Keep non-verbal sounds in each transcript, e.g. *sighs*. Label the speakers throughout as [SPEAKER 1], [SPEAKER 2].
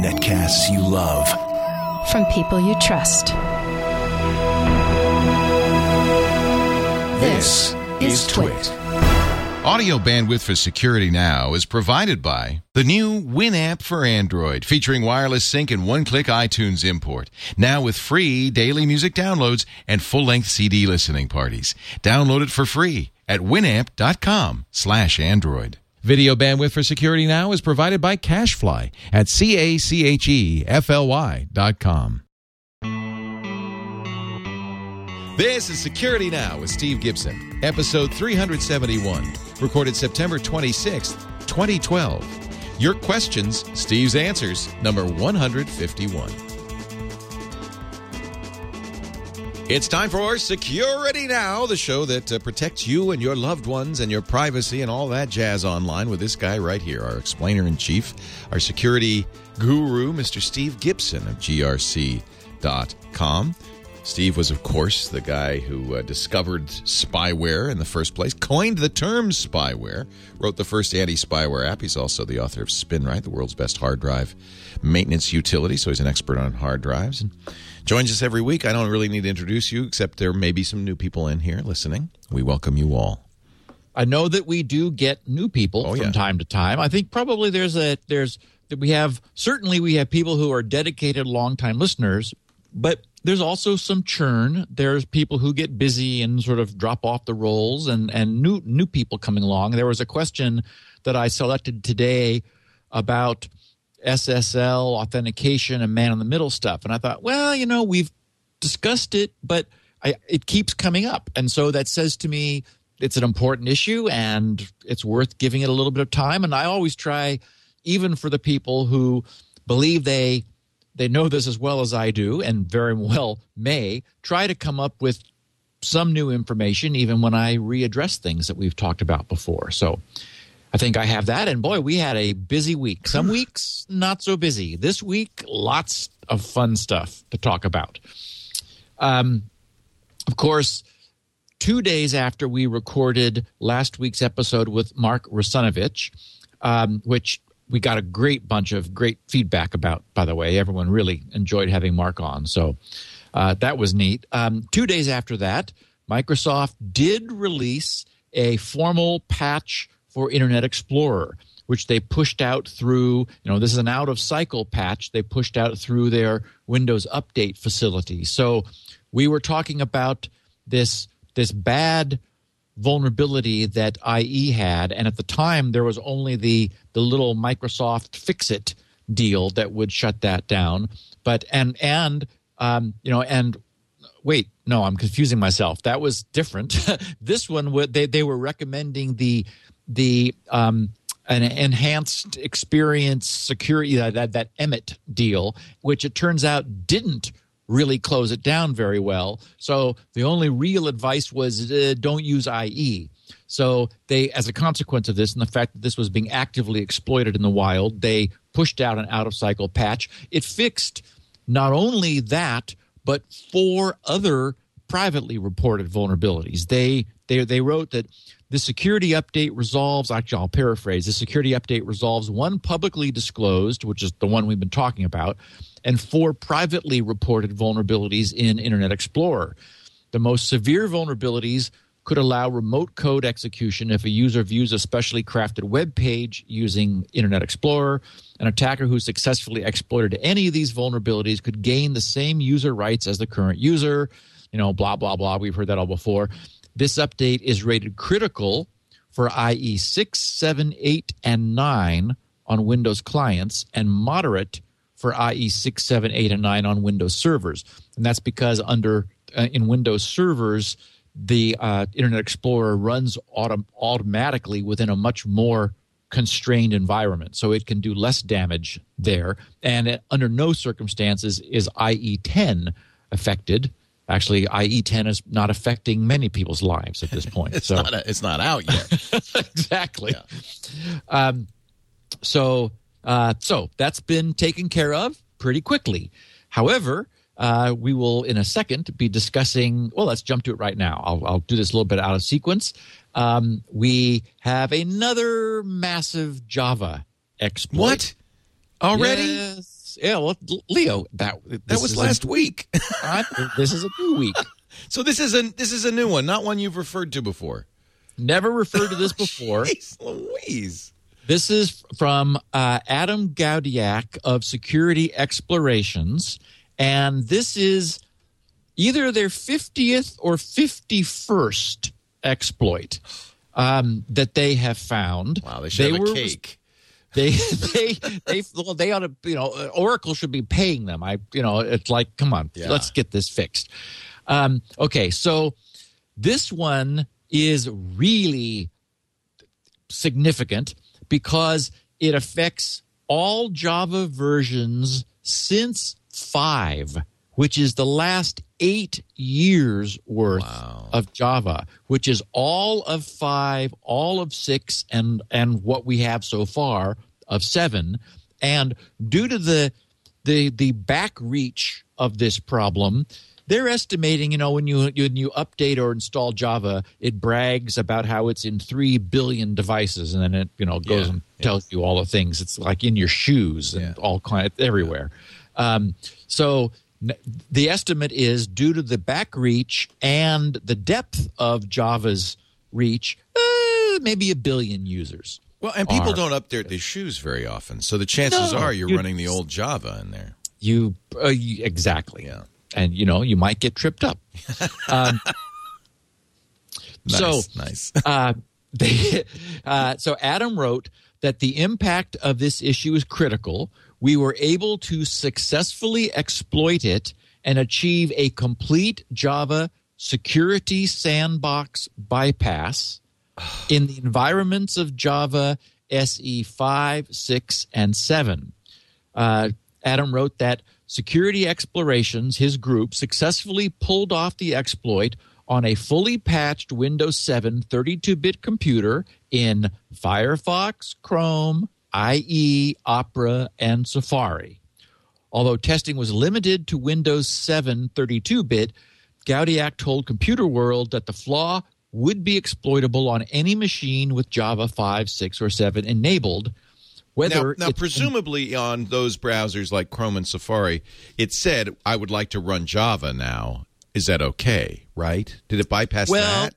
[SPEAKER 1] Netcasts you love.
[SPEAKER 2] From people you trust.
[SPEAKER 1] This is Twit.
[SPEAKER 3] Audio bandwidth for Security Now is provided by the new Winamp for Android, featuring wireless sync and one-click iTunes import. Now with free daily music downloads and full-length CD listening parties. Download it for free at winamp.com slash Android. Video bandwidth for Security Now is provided by CacheFly at C-A-C-H-E-F-L-Y dot com. This is Security Now with Steve Gibson, episode 371, recorded September 26th, 2012. Your questions, Steve's answers, number 151. It's time for Security Now, the show that uh, protects you and your loved ones and your privacy and all that jazz online with this guy right here, our explainer in chief, our security guru, Mr. Steve Gibson of grc.com. Steve was, of course, the guy who uh, discovered spyware in the first place, coined the term spyware, wrote the first anti spyware app. He's also the author of SpinRite, the world's best hard drive maintenance utility, so he's an expert on hard drives. And joins us every week. I don't really need to introduce you, except there may be some new people in here listening. We welcome you all.
[SPEAKER 4] I know that we do get new people
[SPEAKER 3] Oh,
[SPEAKER 4] from
[SPEAKER 3] yeah.
[SPEAKER 4] time to time. I think probably there's a there's that we have certainly we have people who are dedicated longtime listeners, but there's also some churn. There's people who get busy and sort of drop off the rolls and and new new people coming along. There was a question that I selected today about SSL authentication and man in the middle stuff and I thought, well, you know, we've discussed it, but I, it keeps coming up. And so that says to me it's an important issue and it's worth giving it a little bit of time. And I always try, even for the people who believe they they know this as well as I do and very well may, try to come up with some new information even when I readdress things that we've talked about before. So I think I have that. And boy, we had a busy week. Some weeks not so busy. This week, lots of fun stuff to talk about. Um, of course, two days after we recorded last week's episode with Mark Russinovich, um, which we got a great bunch of great feedback about, by the way. Everyone really enjoyed having Mark on. So uh, that was neat. Um, two days after that, Microsoft did release a formal patch for Internet Explorer, which they pushed out through, you know, this is an out of cycle patch they pushed out through their Windows Update facility. So we were talking about this this bad vulnerability that IE had, and at the time there was only the the little Microsoft Fix It deal that would shut that down. But and and um, you know and wait no i'm confusing myself that was different *laughs* this one they, they were recommending the the um an enhanced experience security that, that that EMET deal which it turns out didn't really close it down very well. So the only real advice was uh, don't use ie so they as a consequence of this and the fact that this was being actively exploited in the wild they pushed out an out of cycle patch. It fixed not only that but four other privately reported vulnerabilities. They they they wrote that the security update resolves. Actually, I'll paraphrase. The security update resolves one publicly disclosed, which is the one we've been talking about, and four privately reported vulnerabilities in Internet Explorer. The most severe vulnerabilities could allow remote code execution if a user views a specially crafted web page using Internet Explorer. An attacker who successfully exploited any of these vulnerabilities could gain the same user rights as the current user. You know, blah, blah, blah. We've heard that all before. This update is rated critical for IE 6, 7, 8, and 9 on Windows clients and moderate for IE 6, 7, 8, and 9 on Windows servers. And that's because under uh, in Windows servers, the uh, Internet Explorer runs autom- automatically within a much more constrained environment, so it can do less damage there. And it, under no circumstances is IE10 affected. Actually, IE10 is not affecting many people's lives at this point.
[SPEAKER 3] It's
[SPEAKER 4] so
[SPEAKER 3] not it's not out yet. *laughs*
[SPEAKER 4] exactly. Um, so uh, so that's been taken care of pretty quickly. However, uh, we will in a second be discussing. Well, let's jump to it right now. I'll, I'll do this a little bit out of sequence. Um, we have another massive Java exploit.
[SPEAKER 3] What? Already?
[SPEAKER 4] Yes. Yeah, well, Leo, that
[SPEAKER 3] That was last
[SPEAKER 4] a,
[SPEAKER 3] week. *laughs*
[SPEAKER 4] this is a new week.
[SPEAKER 3] so this is a this is a new one, not one you've referred to before.
[SPEAKER 4] Never referred to this *laughs* before.
[SPEAKER 3] Jeez Louise.
[SPEAKER 4] This is from uh, Adam Gowdiak of Security Explorations, and this is either their 50th or 51st exploit um, that they have found.
[SPEAKER 3] Wow, they should
[SPEAKER 4] they
[SPEAKER 3] have a cake.
[SPEAKER 4] They *laughs* they they well, they ought to you know Oracle should be paying them. I you know it's like come on,
[SPEAKER 3] Yeah.
[SPEAKER 4] let's get this fixed. Um, okay, so this one is really significant because it affects all Java versions since five, which is the last eight years worth
[SPEAKER 3] Wow.
[SPEAKER 4] of Java, which is all of five, all of six, and and what we have so far of seven. And due to the the the back reach of this problem, they're estimating, you know, when you when you update or install Java, it brags about how it's in three billion devices, and then it you know goes
[SPEAKER 3] Yeah,
[SPEAKER 4] and
[SPEAKER 3] yeah.
[SPEAKER 4] tells you all the things. It's like in your shoes and
[SPEAKER 3] Yeah.
[SPEAKER 4] all kind everywhere. Um, so the estimate is due to the back reach and the depth of Java's reach, uh, maybe a billion users.
[SPEAKER 3] Well, and people
[SPEAKER 4] are-
[SPEAKER 3] don't update their shoes very often, so the chances
[SPEAKER 4] No,
[SPEAKER 3] are you're
[SPEAKER 4] you-
[SPEAKER 3] running the old Java in there.
[SPEAKER 4] You, uh, you exactly,
[SPEAKER 3] Yeah.
[SPEAKER 4] and you know you might get tripped up. *laughs* Um,
[SPEAKER 3] Nice,
[SPEAKER 4] So-
[SPEAKER 3] nice. *laughs*
[SPEAKER 4] uh, they, uh, so Adam wrote that the impact of this issue is critical. We were able to successfully exploit it and achieve a complete Java security sandbox bypass *sighs* in the environments of Java SE 5, 6, and 7. Uh, Adam wrote that Security Explorations, his group, successfully pulled off the exploit on a fully patched Windows 7 32 bit computer in Firefox, Chrome, IE, Opera, and Safari. Although testing was limited to Windows 7 32 bit, Gowdiak told Computer World that the flaw would be exploitable on any machine with Java 5, 6, or 7 enabled. Whether
[SPEAKER 3] now
[SPEAKER 4] it's-
[SPEAKER 3] presumably on those browsers like Chrome and Safari, it said, I would like to run Java now. Is that okay, right? Did it bypass
[SPEAKER 4] Well,
[SPEAKER 3] that?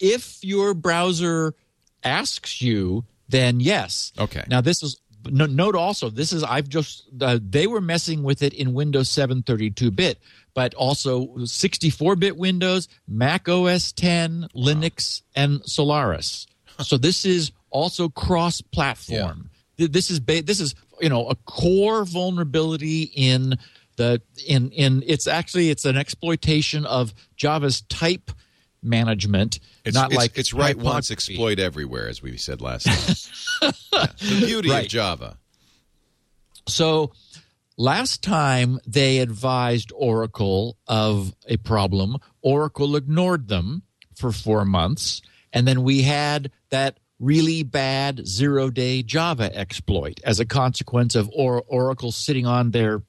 [SPEAKER 4] if your browser asks you, then yes.
[SPEAKER 3] Okay.
[SPEAKER 4] Now this is no, note also this is I've just uh, they were messing with it in Windows 7 32 bit, but also 64 bit Windows, Mac OS 10, Linux, and Solaris. So *laughs* this is also cross platform. This is ba- this is you know a core vulnerability in the in in it's actually it's an exploitation of Java's type management.
[SPEAKER 3] It's,
[SPEAKER 4] not
[SPEAKER 3] it's,
[SPEAKER 4] like
[SPEAKER 3] it's write once, exploit everywhere, as we said last time. *laughs* Yeah. The beauty of Java.
[SPEAKER 4] So last time they advised Oracle of a problem, Oracle ignored them for four months. And then we had that really bad zero day Java exploit as a consequence of or- Oracle sitting on their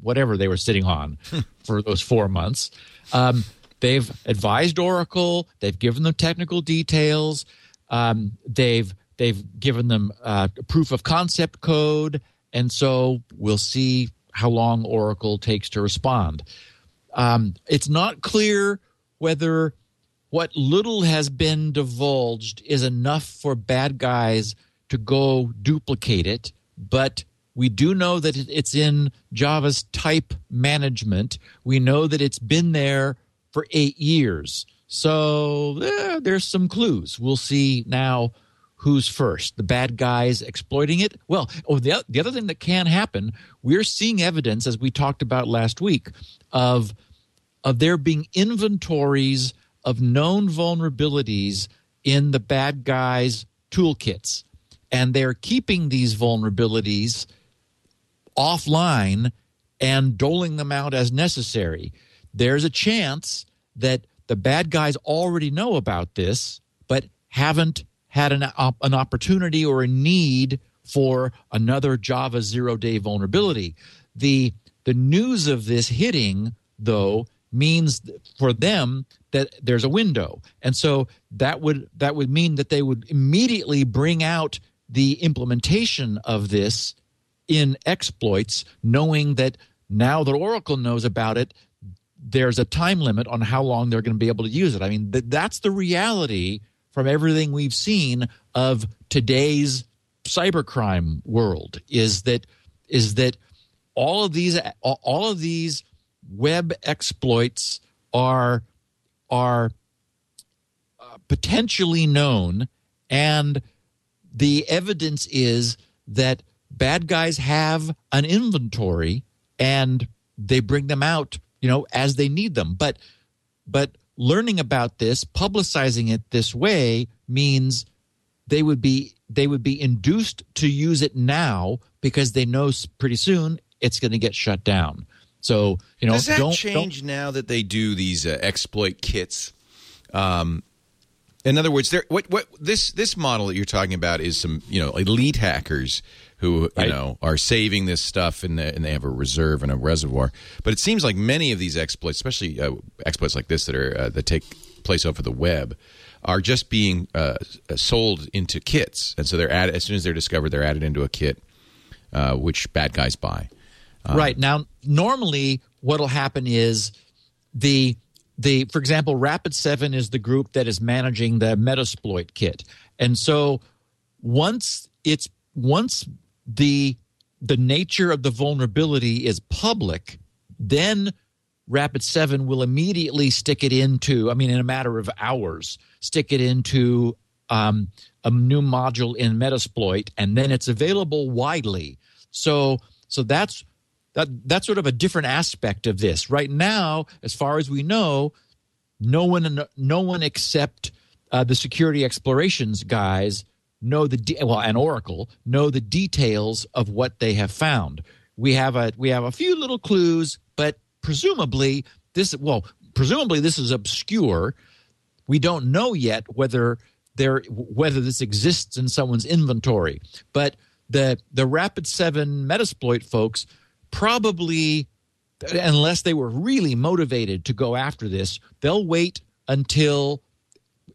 [SPEAKER 4] whatever they were sitting on *laughs* for those four months. Um, they've advised Oracle. They've given them technical details. Um, they've they've given them uh, proof of concept code, and so we'll see how long Oracle takes to respond. Um, it's not clear whether what little has been divulged is enough for bad guys to go duplicate it, but we do know that it's in Java's type management. We know that it's been there for eight years. So eh, there's some clues. We'll see now who's first the bad guys exploiting it well oh the, the other thing that can happen we're seeing evidence as we talked about last week of of there being inventories of known vulnerabilities in the bad guys toolkits and they're keeping these vulnerabilities offline and doling them out as necessary there's a chance that the bad guys already know about this but haven't had an, op- an opportunity or a need for another java zero day vulnerability. The the news of this hitting though means for them that there's a window. And so that would that would mean that they would immediately bring out the implementation of this in exploits, knowing that now that Oracle knows about it, there's a time limit on how long they're going to be able to use it. I mean, th- that's the reality from everything we've seen of today's cybercrime world is that is that all of these all of these web exploits are are uh, potentially known and the evidence is that bad guys have an inventory and they bring them out you know as they need them. But but learning about this publicizing it this way means they would be they would be induced to use it now because they know pretty soon it's going to get shut down. So you know
[SPEAKER 3] does that
[SPEAKER 4] don't,
[SPEAKER 3] change
[SPEAKER 4] don't,
[SPEAKER 3] now that they do these uh, exploit kits? Um, in other words, what what this this model that you're talking about is some you know elite hackers who you
[SPEAKER 4] Right.
[SPEAKER 3] know are saving this stuff and, they- and they have a reserve and a reservoir. But it seems like many of these exploits, especially uh, exploits like this that are uh, that take place over the web, are just being uh, sold into kits, and so they're added as soon as they're discovered, they're added into a kit, uh, which bad guys buy.
[SPEAKER 4] right now normally what'll happen is the the for example rapid 7 is the group that is managing the metasploit kit and so once it's once the the nature of the vulnerability is public then rapid 7 will immediately stick it into i mean in a matter of hours stick it into um, a new module in metasploit and then it's available widely. So so that's that that's sort of a different aspect of this. Right now as far as we know no one no one except uh, the security explorations guys know the de- well and oracle know the details of what they have found. We have a we have a few little clues but presumably this well presumably this is obscure. We don't know yet whether there whether this exists in someone's inventory. But the the rapid 7 metasploit folks probably unless they were really motivated to go after this they'll wait until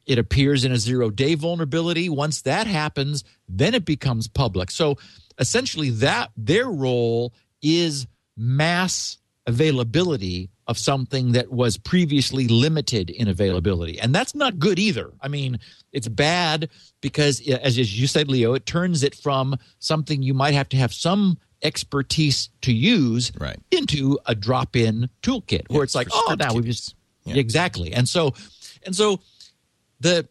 [SPEAKER 4] it appears in a zero day vulnerability. Once that happens then it becomes public. So essentially that their role is mass availability of something that was previously limited in availability. And that's not good either. I mean it's bad because as you said leo it turns it from something you might have to have some expertise to use
[SPEAKER 3] Right.
[SPEAKER 4] into a drop-in toolkit where
[SPEAKER 3] Yeah,
[SPEAKER 4] it's like oh now we just
[SPEAKER 3] Yeah.
[SPEAKER 4] exactly. And so and so the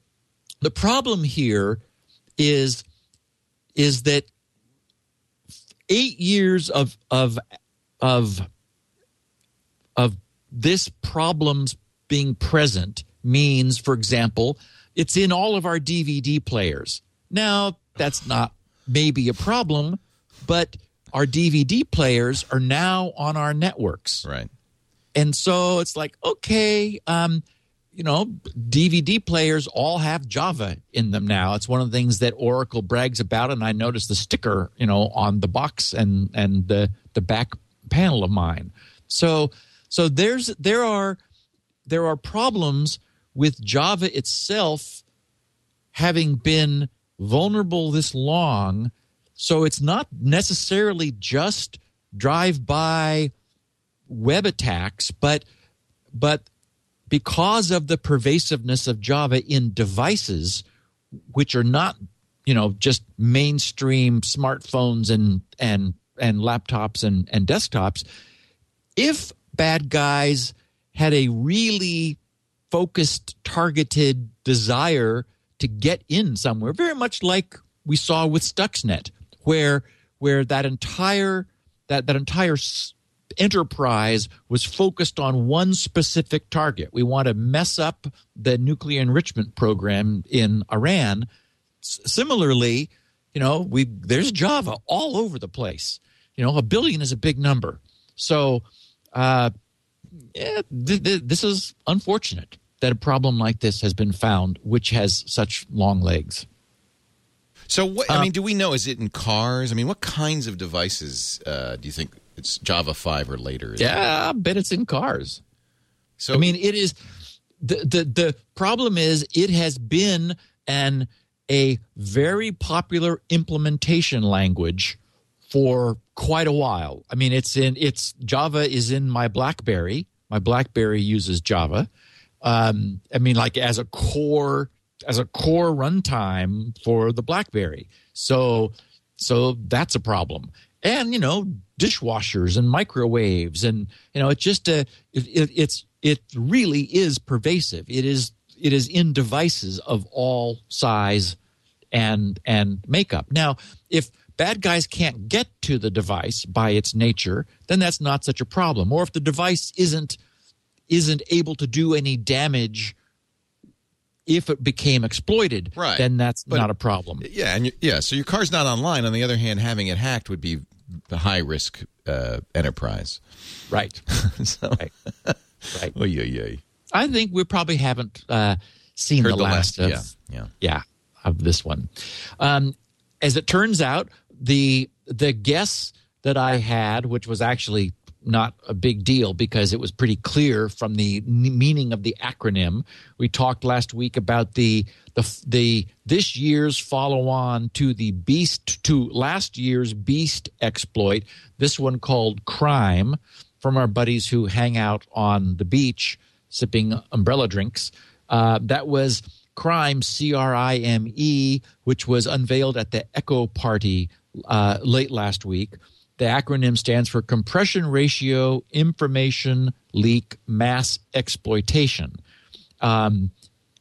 [SPEAKER 4] the problem here is is that eight years of of of of this problems being present means for example it's in all of our dvd players now that's not maybe a problem but our dvd players are now on our networks
[SPEAKER 3] Right.
[SPEAKER 4] and so it's like okay um you know dvd players all have java in them now. It's one of the things that oracle brags about and i noticed the sticker you know on the box and and the the back panel of mine. So so there's there are there are problems with java itself having been vulnerable this long. So it's not necessarily just drive by web attacks but but because of the pervasiveness of java in devices which are not you know just mainstream smartphones and and and laptops and and desktops if bad guys had a really focused targeted desire to get in somewhere very much like we saw with stuxnet where where that entire that that entire enterprise was focused on one specific target we want to mess up the nuclear enrichment program in iran S- similarly you know we there's java all over the place you know a billion is a big number so uh yeah, th- th- this is unfortunate that a problem like this has been found which has such long legs
[SPEAKER 3] So, what, I mean, do we know? Is it in cars? I mean, what kinds of devices uh, do you think it's Java five or later? Is it?
[SPEAKER 4] yeah i bet it's in cars
[SPEAKER 3] So,
[SPEAKER 4] I mean, it is the the the problem is it has been an a very popular implementation language for quite a while. I mean, it's in it's Java is in my BlackBerry. My BlackBerry uses Java. Um, I mean, like as a core as a core runtime for the BlackBerry. So so that's a problem. And you know, dishwashers and microwaves, and you know, it's just a it, it, it's it really is pervasive. It is it is in devices of all size and and makeup. Now, if bad guys can't get to the device by its nature, then that's not such a problem. Or if the device isn't isn't able to do any damage if it became exploited,
[SPEAKER 3] Right.
[SPEAKER 4] then that's
[SPEAKER 3] But-
[SPEAKER 4] not a problem.
[SPEAKER 3] Yeah, and you, yeah, so your car's not online. On the other hand, having it hacked would be high risk uh, enterprise.
[SPEAKER 4] Right. *laughs*
[SPEAKER 3] so,
[SPEAKER 4] Right. Right.
[SPEAKER 3] oy, oy.
[SPEAKER 4] I think we probably haven't uh, seen
[SPEAKER 3] Heard
[SPEAKER 4] the, last, of
[SPEAKER 3] yeah, yeah.
[SPEAKER 4] yeah of this one. Um, as it turns out, the the guess that I had, which was actually not a big deal because it was pretty clear from the meaning of the acronym. We talked last week about the the the this year's follow on to the beast to last year's beast exploit. This one called crime from our buddies who hang out on the beach sipping umbrella drinks. Uh, that was Crime, C R I M E, which was unveiled at the Ekoparty uh, late last week. The acronym stands for Compression Ratio Information Leak Mass Exploitation. Um,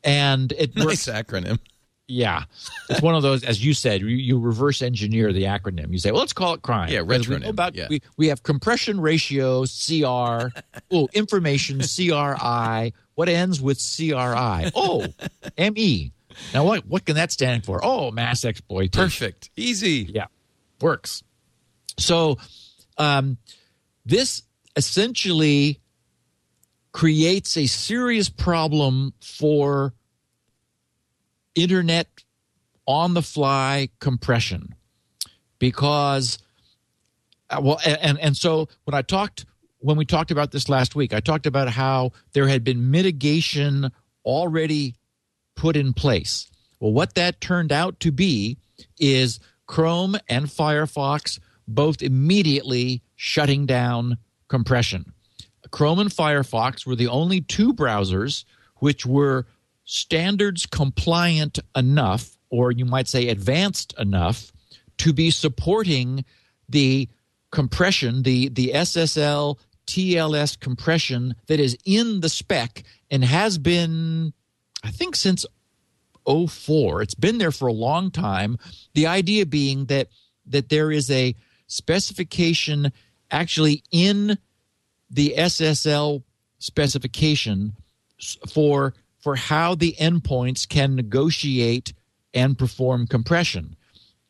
[SPEAKER 4] and it works.
[SPEAKER 3] Nice acronym.
[SPEAKER 4] Yeah, it's one of those, as you said, you, you reverse engineer the acronym. You say, "Well, let's call it crime."
[SPEAKER 3] Yeah,
[SPEAKER 4] Because we About
[SPEAKER 3] yeah.
[SPEAKER 4] we we have compression ratio CR. *laughs* oh, information CRI. What ends with CRI? Oh, ME. Now, what what can that stand for? Oh, mass exploitation.
[SPEAKER 3] Perfect. Easy.
[SPEAKER 4] Yeah, works. So, um, this essentially creates a serious problem for internet on the fly compression because uh, well and and so when i talked when we talked about this last week i talked about how there had been mitigation already put in place. Well what that turned out to be is chrome and firefox both immediately shutting down compression Chrome and Firefox were the only two browsers which were standards compliant enough, or you might say advanced enough, to be supporting the compression, the, the SSL TLS compression that is in the spec and has been, I think, since 04. It's been there for a long time. The idea being that that there is a specification actually in the SSL specification for for how the endpoints can negotiate and perform compression.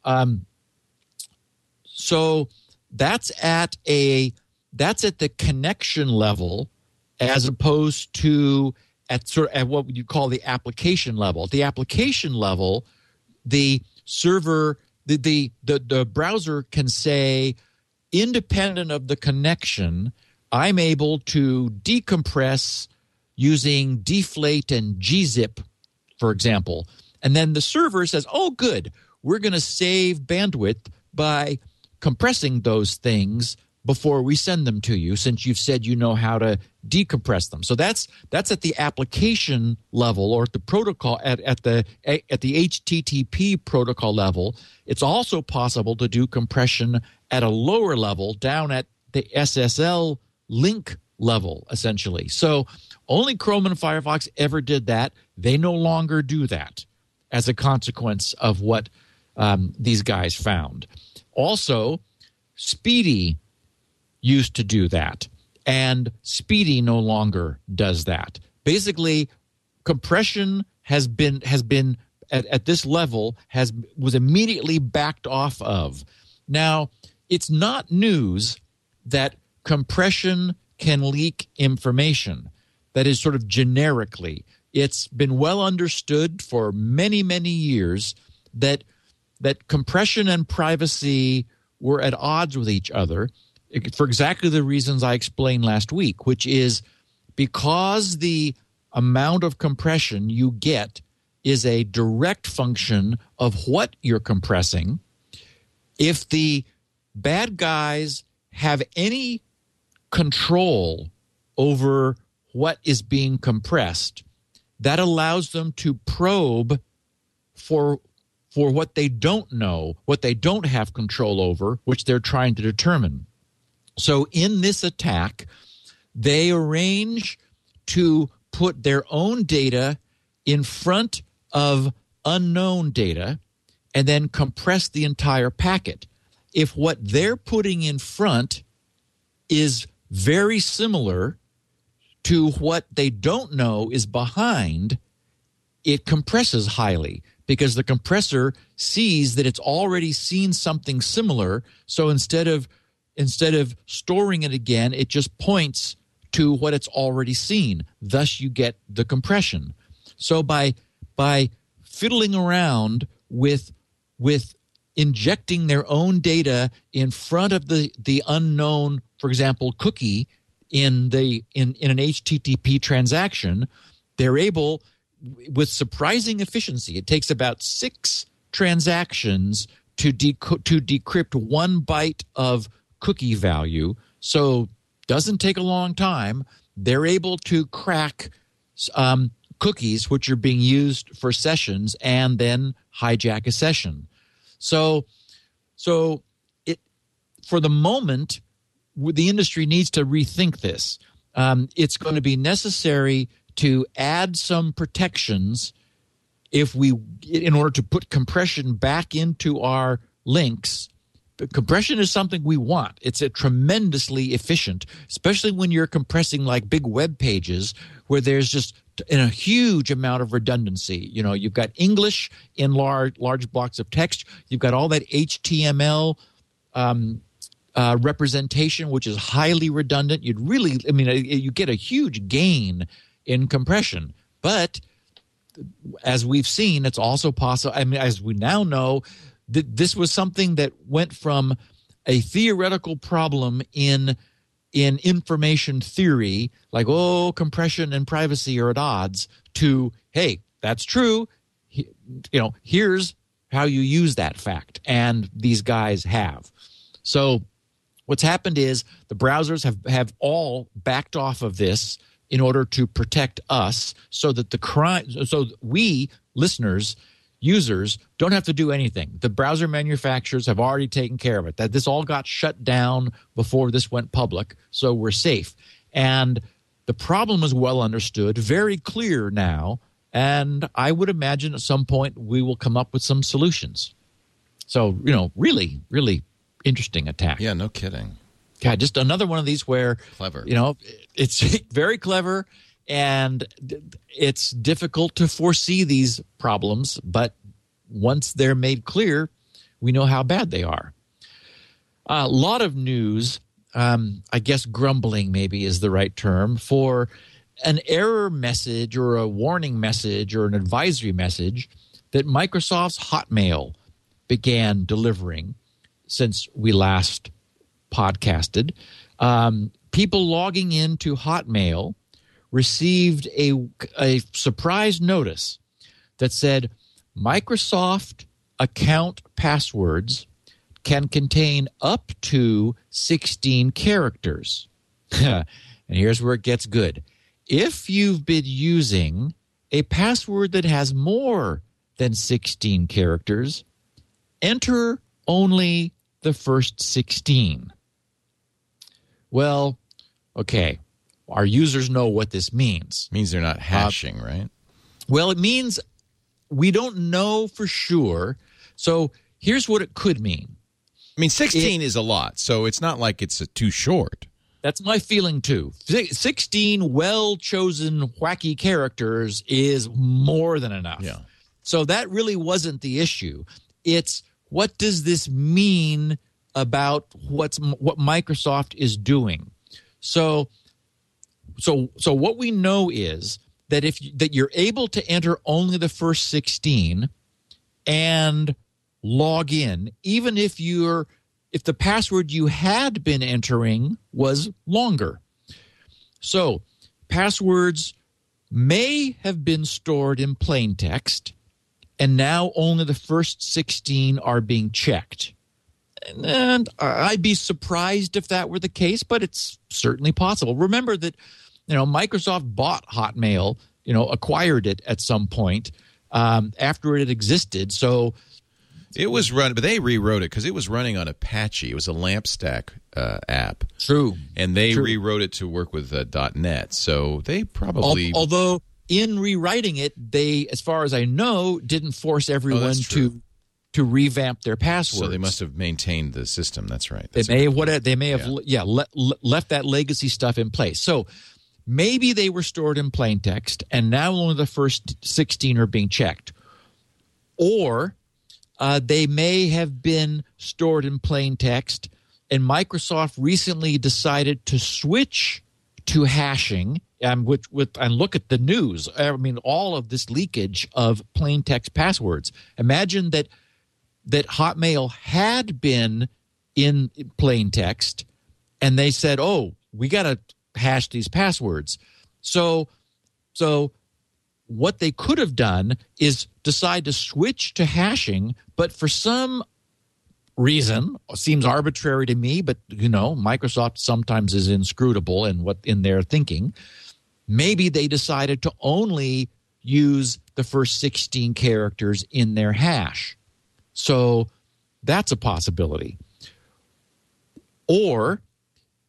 [SPEAKER 4] Um, so that's at a that's at the connection level as opposed to at sort of at what you call the application level. At the application level, the server the the the, the browser can say independent of the connection i'm able to decompress using deflate and gzip for example. And then the server says oh good. We're going to save bandwidth by compressing those things before we send them to you since you've said you know how to decompress them. So that's that's at the application level or at the protocol at, at the at the http protocol level. It's also possible to do compression at a lower level down at the ssl link level essentially. So only chrome and firefox ever did that. They no longer do that as a consequence of what um, these guys found. Also SPDY used to do that. And SPDY no longer does that. Basically compression has been has been at, at this level has was immediately backed off of. Now it's not news that compression can leak information that is sort of generically. It's been well understood for many many years that that compression and privacy were at odds with each other for exactly the reasons I explained last week, which is because the amount of compression you get is a direct function of what you're compressing. If the bad guys have any control over what is being compressed, that allows them to probe for for what they don't know, what they don't have control over, which they're trying to determine. So in this attack, they arrange to put their own data in front of unknown data and then compress the entire packet. If what they're putting in front is very similar to what they don't know is behind, it compresses highly because the compressor sees that it's already seen something similar. So instead of instead of storing it again, it just points to what it's already seen. Thus you get the compression. So by by fiddling around with with injecting their own data in front of the the unknown, for example, cookie in the in, in an HTTP transaction, they're able with surprising efficiency. It takes about six transactions to deco- to decrypt one byte of cookie value. So doesn't take a long time. They're able to crack um, cookies which are being used for sessions and then hijack a session. So so it for the moment the industry needs to rethink this. Um, it's going to be necessary to add some protections if we in order to put compression back into our links compression is something we want it's a tremendously efficient especially when you're compressing like big web pages where there's just in a huge amount of redundancy you know you've got english in large large blocks of text you've got all that html um, uh, representation which is highly redundant you'd really i mean you get a huge gain in compression. But as we've seen, it's also possible. I mean, as we now know, that this was something that went from a theoretical problem in in information theory, like oh, compression and privacy are at odds, to hey, that's true. You know, here's how you use that fact, and these guys have. So, what's happened is the browsers have have all backed off of this in order to protect us so that the crime so we listeners users don't have to do anything. The browser manufacturers have already taken care of it. That this all got shut down before this went public so we're safe. And the problem is well understood very clear now and i would imagine at some point we will come up with some solutions. So you know really really interesting attack.
[SPEAKER 3] Yeah no kidding.
[SPEAKER 4] Yeah, just another one of these where
[SPEAKER 3] clever.
[SPEAKER 4] You know, it's *laughs* very clever, and it's difficult to foresee these problems. But once they're made clear, we know how bad they are. A lot of news, um, I guess, grumbling maybe is the right term for an error message or a warning message or an advisory message that Microsoft's Hotmail began delivering since we last podcasted, um, people logging into Hotmail received a, a surprise notice that said Microsoft account passwords can contain up to 16 characters. *laughs* and here's where it gets good. If you've been using a password that has more than 16 characters, enter only the first 16. Well, okay. Our users know what this means.
[SPEAKER 3] It means they're not hashing, uh, right?
[SPEAKER 4] Well, it means we don't know for sure. So here's what it could mean.
[SPEAKER 3] I mean, 16 it, is a lot, so it's not like it's too short.
[SPEAKER 4] That's my feeling too. 16 well chosen, wacky characters is more than enough.
[SPEAKER 3] Yeah.
[SPEAKER 4] So that really wasn't the issue. It's what does this mean about what's what Microsoft is doing. So so so what we know is that if that you're able to enter only the first 16 and log in even if you're if the password you had been entering was longer. So, passwords may have been stored in plain text, and now only the first 16 are being checked. And I'd be surprised if that were the case, but it's certainly possible. Remember that, you know, Microsoft bought Hotmail, you know, acquired it at some point um, after it existed. So
[SPEAKER 3] it was run, but they rewrote it because it was running on Apache. It was a LAMP stack uh, app.
[SPEAKER 4] True.
[SPEAKER 3] And they
[SPEAKER 4] True.
[SPEAKER 3] rewrote it to work with uh, .NET. So they probably.
[SPEAKER 4] Al- although in rewriting it, they, as far as I know, didn't force everyone
[SPEAKER 3] Oh,
[SPEAKER 4] to to revamp their passwords.
[SPEAKER 3] so they must have maintained the system. That's right.
[SPEAKER 4] They may have what they may have yeah, le- le- left that legacy stuff in place. So maybe they were stored in plain text, and now only the first sixteen are being checked, or uh, they may have been stored in plain text, and Microsoft recently decided to switch to hashing. Um, which with and look at the news. I mean, all of this leakage of plain text passwords. Imagine that that Hotmail had been in plain text and they said, "Oh, we got to hash these passwords." So so what they could have done is decide to switch to hashing, but for some reason, seems arbitrary to me, but you know, Microsoft sometimes is inscrutable in what in their thinking. Maybe they decided to only use the first 16 characters in their hash. So that's a possibility. Or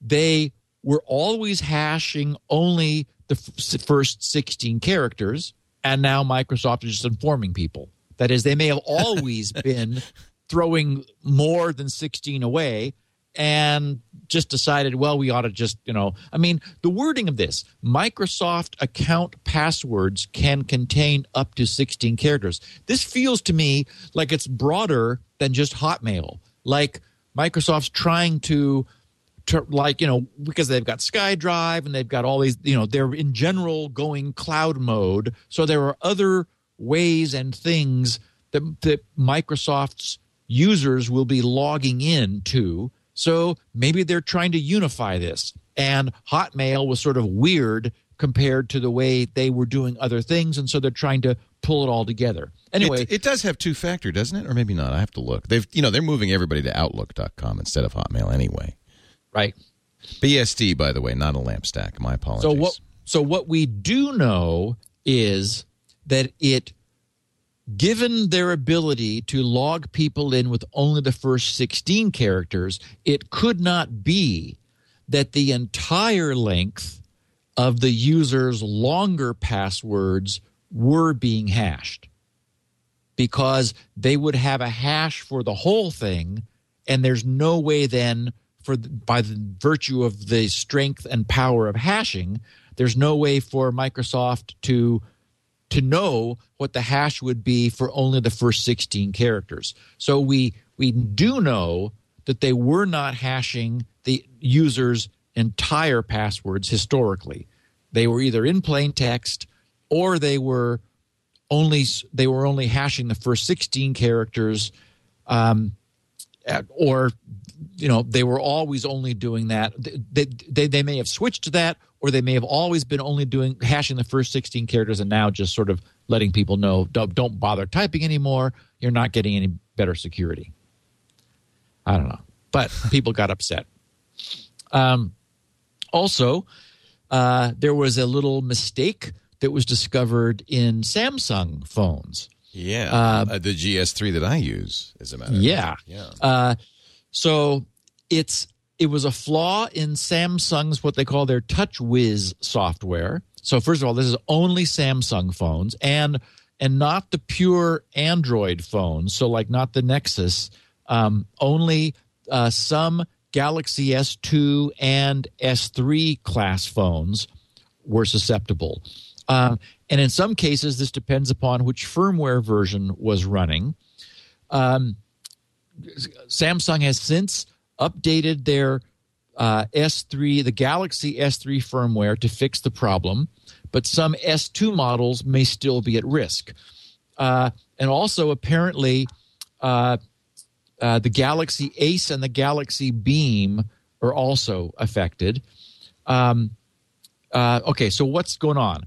[SPEAKER 4] they were always hashing only the f- first 16 characters, and now Microsoft is just informing people. That is, they may have *laughs* always been throwing more than 16 away and just decided, well, we ought to just, you know, I mean, the wording of this Microsoft account passwords can contain up to 16 characters. This feels to me like it's broader than just Hotmail. Like Microsoft's trying to, to like, you know, because they've got SkyDrive and they've got all these, you know, they're in general going cloud mode. So there are other ways and things that, that Microsoft's users will be logging in to. So maybe they're trying to unify this. And Hotmail was sort of weird compared to the way they were doing other things. And so they're trying to pull it all together. Anyway,
[SPEAKER 3] It, it does have two factor, doesn't it? Or maybe not. I have to look. They've, you know, they're moving everybody to Outlook.com instead of Hotmail anyway.
[SPEAKER 4] Right.
[SPEAKER 3] BSD, by the way, not a lamp stack. My apologies.
[SPEAKER 4] So what so what we do know is that it given their ability to log people in with only the first 16 characters, it could not be that the entire length of the user's longer passwords were being hashed because they would have a hash for the whole thing and there's no way then for by the virtue of the strength and power of hashing there's no way for Microsoft to to know what the hash would be for only the first 16 characters. So we we do know that they were not hashing the user's entire passwords historically. They were either in plain text or they were only they were only hashing the first 16 characters um, or you know they were always only doing that. They, they, they may have switched to that or they may have always been only doing hashing the first 16 characters and now just sort of letting people know don't, don't bother typing anymore. You're not getting any better security. I don't know. But people got upset. Um, also uh, there was a little mistake that was discovered in samsung phones.
[SPEAKER 3] Yeah,
[SPEAKER 4] Uh,
[SPEAKER 3] uh, the GS3 that I use, as a matter of
[SPEAKER 4] Yeah.
[SPEAKER 3] fact. Yeah.
[SPEAKER 4] Uh, so it's it was a flaw in Samsung's what they call their Touch TouchWiz software. So first of all, this is only Samsung phones and and not the pure Android phones. So like not the Nexus, um, only uh, some Galaxy S2 and S3 class phones were susceptible. Um, and in some cases, this depends upon which firmware version was running. Um, Samsung has since updated their uh, S3, the Galaxy S3 firmware to fix the problem, but some S2 models may still be at risk. Uh, and also, apparently, uh, uh, the Galaxy Ace and the Galaxy Beam are also affected. Um, uh, okay, so what's going on?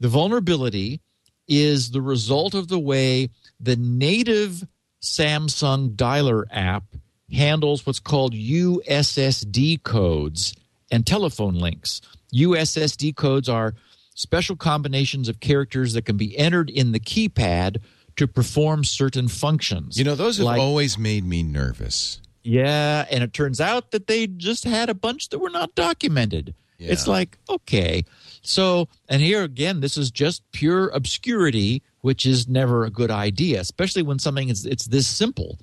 [SPEAKER 4] the vulnerability is the result of the way the native Samsung dialer app handles what's called USSD codes and telephone links. USSD codes are special combinations of characters that can be entered in the keypad to perform certain functions.
[SPEAKER 3] You know, those have
[SPEAKER 4] Like-
[SPEAKER 3] always made me nervous.
[SPEAKER 4] Yeah, and it turns out that they just had a bunch that were not documented.
[SPEAKER 3] Yeah.
[SPEAKER 4] It's like, okay. So, and here again, this is just pure obscurity, which is never a good idea, especially when something is it's this simple.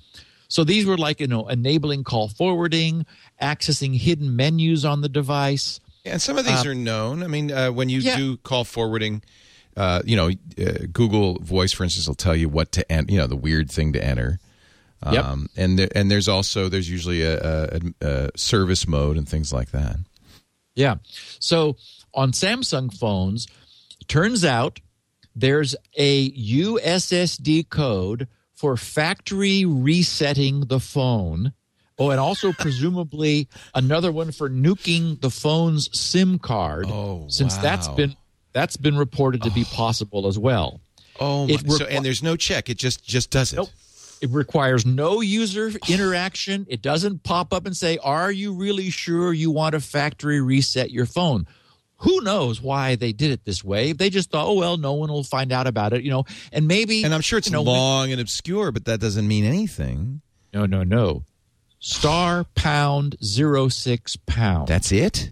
[SPEAKER 4] So these were like, you know, enabling call forwarding, accessing hidden menus on the device.
[SPEAKER 3] And some of these are known. I mean, uh, when you
[SPEAKER 4] yeah.
[SPEAKER 3] do call forwarding, uh, you know, uh, Google Voice, for instance, will tell you what to enter. You know, the weird thing to enter.
[SPEAKER 4] Yep.
[SPEAKER 3] Um, and there, and there's also there's usually a, a, a service mode and things like that.
[SPEAKER 4] Yeah. So on Samsung phones, turns out there's a USSD code for factory resetting the phone. Oh, and also *laughs* presumably another one for nuking the phone's SIM card.
[SPEAKER 3] Oh,
[SPEAKER 4] since that's
[SPEAKER 3] wow.
[SPEAKER 4] been that's been reported to be oh. possible as well.
[SPEAKER 3] Oh, my, so and there's no check. It just just does it.
[SPEAKER 4] Nope. It requires no user interaction. It doesn't pop up and say, Are you really sure you want to factory reset your phone? Who knows why they did it this way? They just thought, oh, well, no one will find out about it, you know, and maybe.
[SPEAKER 3] And I'm sure it's
[SPEAKER 4] you know,
[SPEAKER 3] long and obscure, but that doesn't mean anything.
[SPEAKER 4] No, no, no. Star pound zero six pound.
[SPEAKER 3] That's it.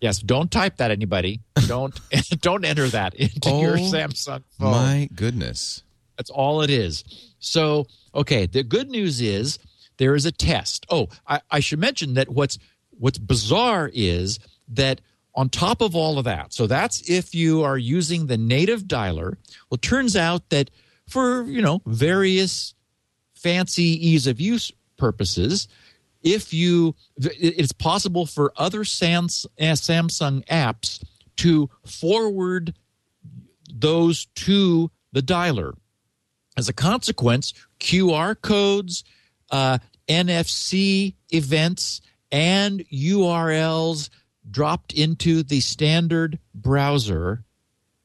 [SPEAKER 4] yes, don't type that, anybody. Don't *laughs* *laughs* don't enter that into oh your
[SPEAKER 3] Oh,
[SPEAKER 4] Samsung phone.
[SPEAKER 3] My goodness.
[SPEAKER 4] That's all it is. So, okay, the good news is there is a test. Oh, I, I should mention that what's what's bizarre is that on top of all of that, so that's if you are using the native dialer. Well, it turns out that for you know various fancy ease of use purposes, if you it's possible for other uh, Samsung apps to forward those to the dialer. As a consequence, QR codes, uh, NFC events, and URLs dropped into the standard browser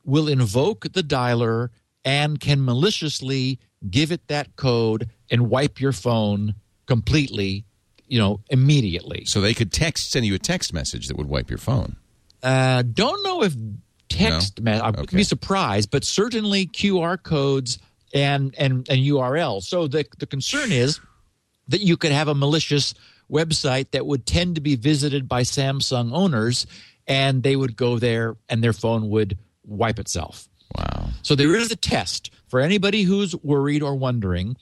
[SPEAKER 4] will invoke the dialer and can maliciously give it that code and wipe your phone completely, you know, immediately.
[SPEAKER 3] So they could text send you a text message that would wipe your phone.
[SPEAKER 4] Uh, don't know if text.
[SPEAKER 3] No?
[SPEAKER 4] I would
[SPEAKER 3] Okay.
[SPEAKER 4] be surprised, but certainly QR codes and and and URL. So the the concern is that you could have a malicious website that would tend to be visited by Samsung owners, and they would go there and their phone would wipe itself.
[SPEAKER 3] Wow.
[SPEAKER 4] So there is a test for anybody who's worried or wondering.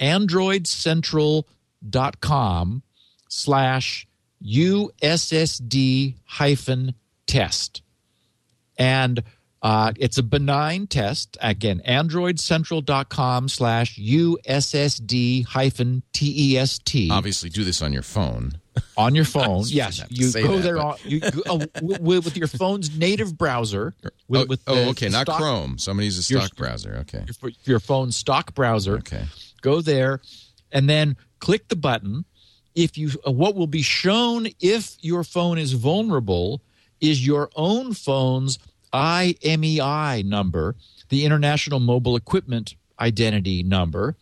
[SPEAKER 4] AndroidCentral.com slash USSD hyphen test. And uh, it's a benign test. Again, AndroidCentral.com slash USSD hyphen TEST
[SPEAKER 3] Obviously, do this on your phone.
[SPEAKER 4] on your phone. *laughs* yes, you go
[SPEAKER 3] that,
[SPEAKER 4] there
[SPEAKER 3] but-
[SPEAKER 4] on, you, go- oh, with, with your phone's native browser. With,
[SPEAKER 3] oh,
[SPEAKER 4] with
[SPEAKER 3] oh,
[SPEAKER 4] the
[SPEAKER 3] okay, not
[SPEAKER 4] stock-
[SPEAKER 3] Chrome. Somebody uses a
[SPEAKER 4] Your-
[SPEAKER 3] stock browser. Okay.
[SPEAKER 4] your, your phone's stock browser.
[SPEAKER 3] Okay.
[SPEAKER 4] Go there, and then click the button. If you, uh, what will be shown if your phone is vulnerable is your own phone's IMEI number, the International Mobile Equipment Identity Number.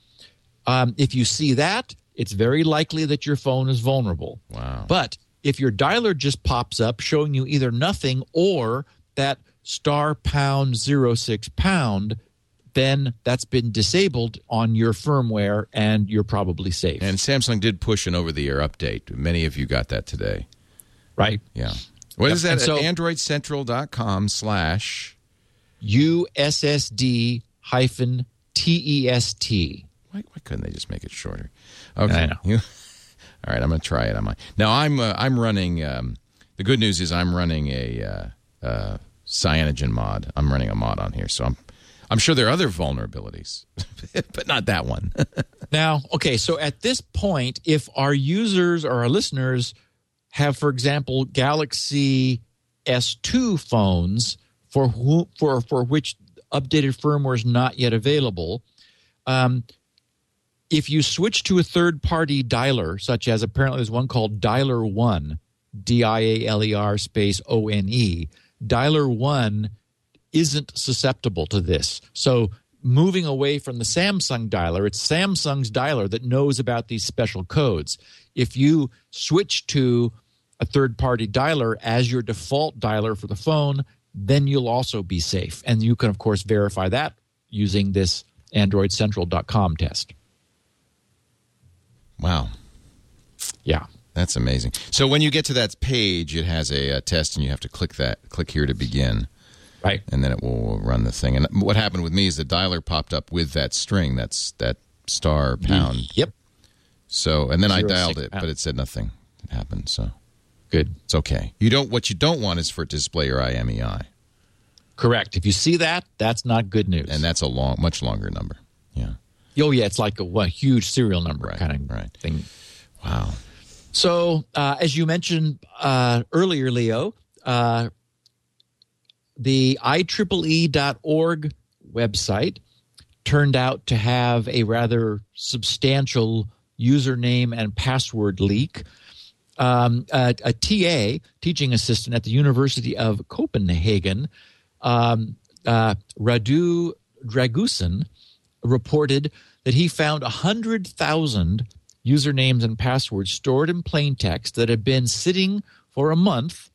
[SPEAKER 4] Um, if you see that, it's very likely that your phone is vulnerable.
[SPEAKER 3] Wow.
[SPEAKER 4] But if your dialer just pops up showing you either nothing or that star pound zero six pound, then that's been disabled on your firmware and you're probably safe.
[SPEAKER 3] And Samsung did push an over-the-air update. Many of you got that today.
[SPEAKER 4] right?
[SPEAKER 3] Yeah. What is
[SPEAKER 4] Yep, and
[SPEAKER 3] that?
[SPEAKER 4] so-
[SPEAKER 3] AndroidCentral.com slash.
[SPEAKER 4] USSD hyphen TEST.
[SPEAKER 3] Why, why couldn't they just make it shorter? Okay.
[SPEAKER 4] I know.
[SPEAKER 3] You- *laughs* all right, I'm going to try it on my. Now I'm uh, I'm running. Um, the good news is I'm running a uh, uh, CyanogenMod. I'm running a mod on here, so I'm I'm sure there are other vulnerabilities, *laughs* but not that one. *laughs*
[SPEAKER 4] Now, okay, so at this point, if our users or our listeners have, for example, Galaxy S2 phones for who, for for which updated firmware is not yet available, um, if you switch to a third-party dialer, such as apparently there's one called Dialer One, D I A L E R space O N E, Dialer One isn't susceptible to this. So moving away from the Samsung dialer, it's Samsung's dialer that knows about these special codes. If you switch to a third party dialer as your default dialer for the phone, then you'll also be safe. And you can, of course, verify that using this AndroidCentral.com test.
[SPEAKER 3] Wow.
[SPEAKER 4] Yeah.
[SPEAKER 3] That's amazing. So when you get to that page, it has a, a, test, and you have to click that. Click here to begin.
[SPEAKER 4] Right.
[SPEAKER 3] And then it will run the thing. And what happened with me is the dialer popped up with that string. That's that star pound.
[SPEAKER 4] Yep.
[SPEAKER 3] So and then
[SPEAKER 4] Zero,
[SPEAKER 3] I dialed
[SPEAKER 4] six,
[SPEAKER 3] it, but it said nothing It happened. So
[SPEAKER 4] Good.
[SPEAKER 3] it's okay. You don't. What you don't want is for it to display your IMEI,
[SPEAKER 4] Correct. If you see that, that's not good news.
[SPEAKER 3] and that's a long, much longer number. Yeah.
[SPEAKER 4] oh yeah, it's like a, a huge serial number
[SPEAKER 3] Right,
[SPEAKER 4] kind of
[SPEAKER 3] right.
[SPEAKER 4] thing.
[SPEAKER 3] Wow.
[SPEAKER 4] So, uh, as you mentioned uh, earlier, Leo, uh, the IEEE.org website turned out to have a rather substantial username and password leak. Um, a, a TA, teaching assistant at the University of Copenhagen, um, uh, Radu Dragusin, reported that he found 100,000 usernames and passwords stored in plain text that had been sitting for a month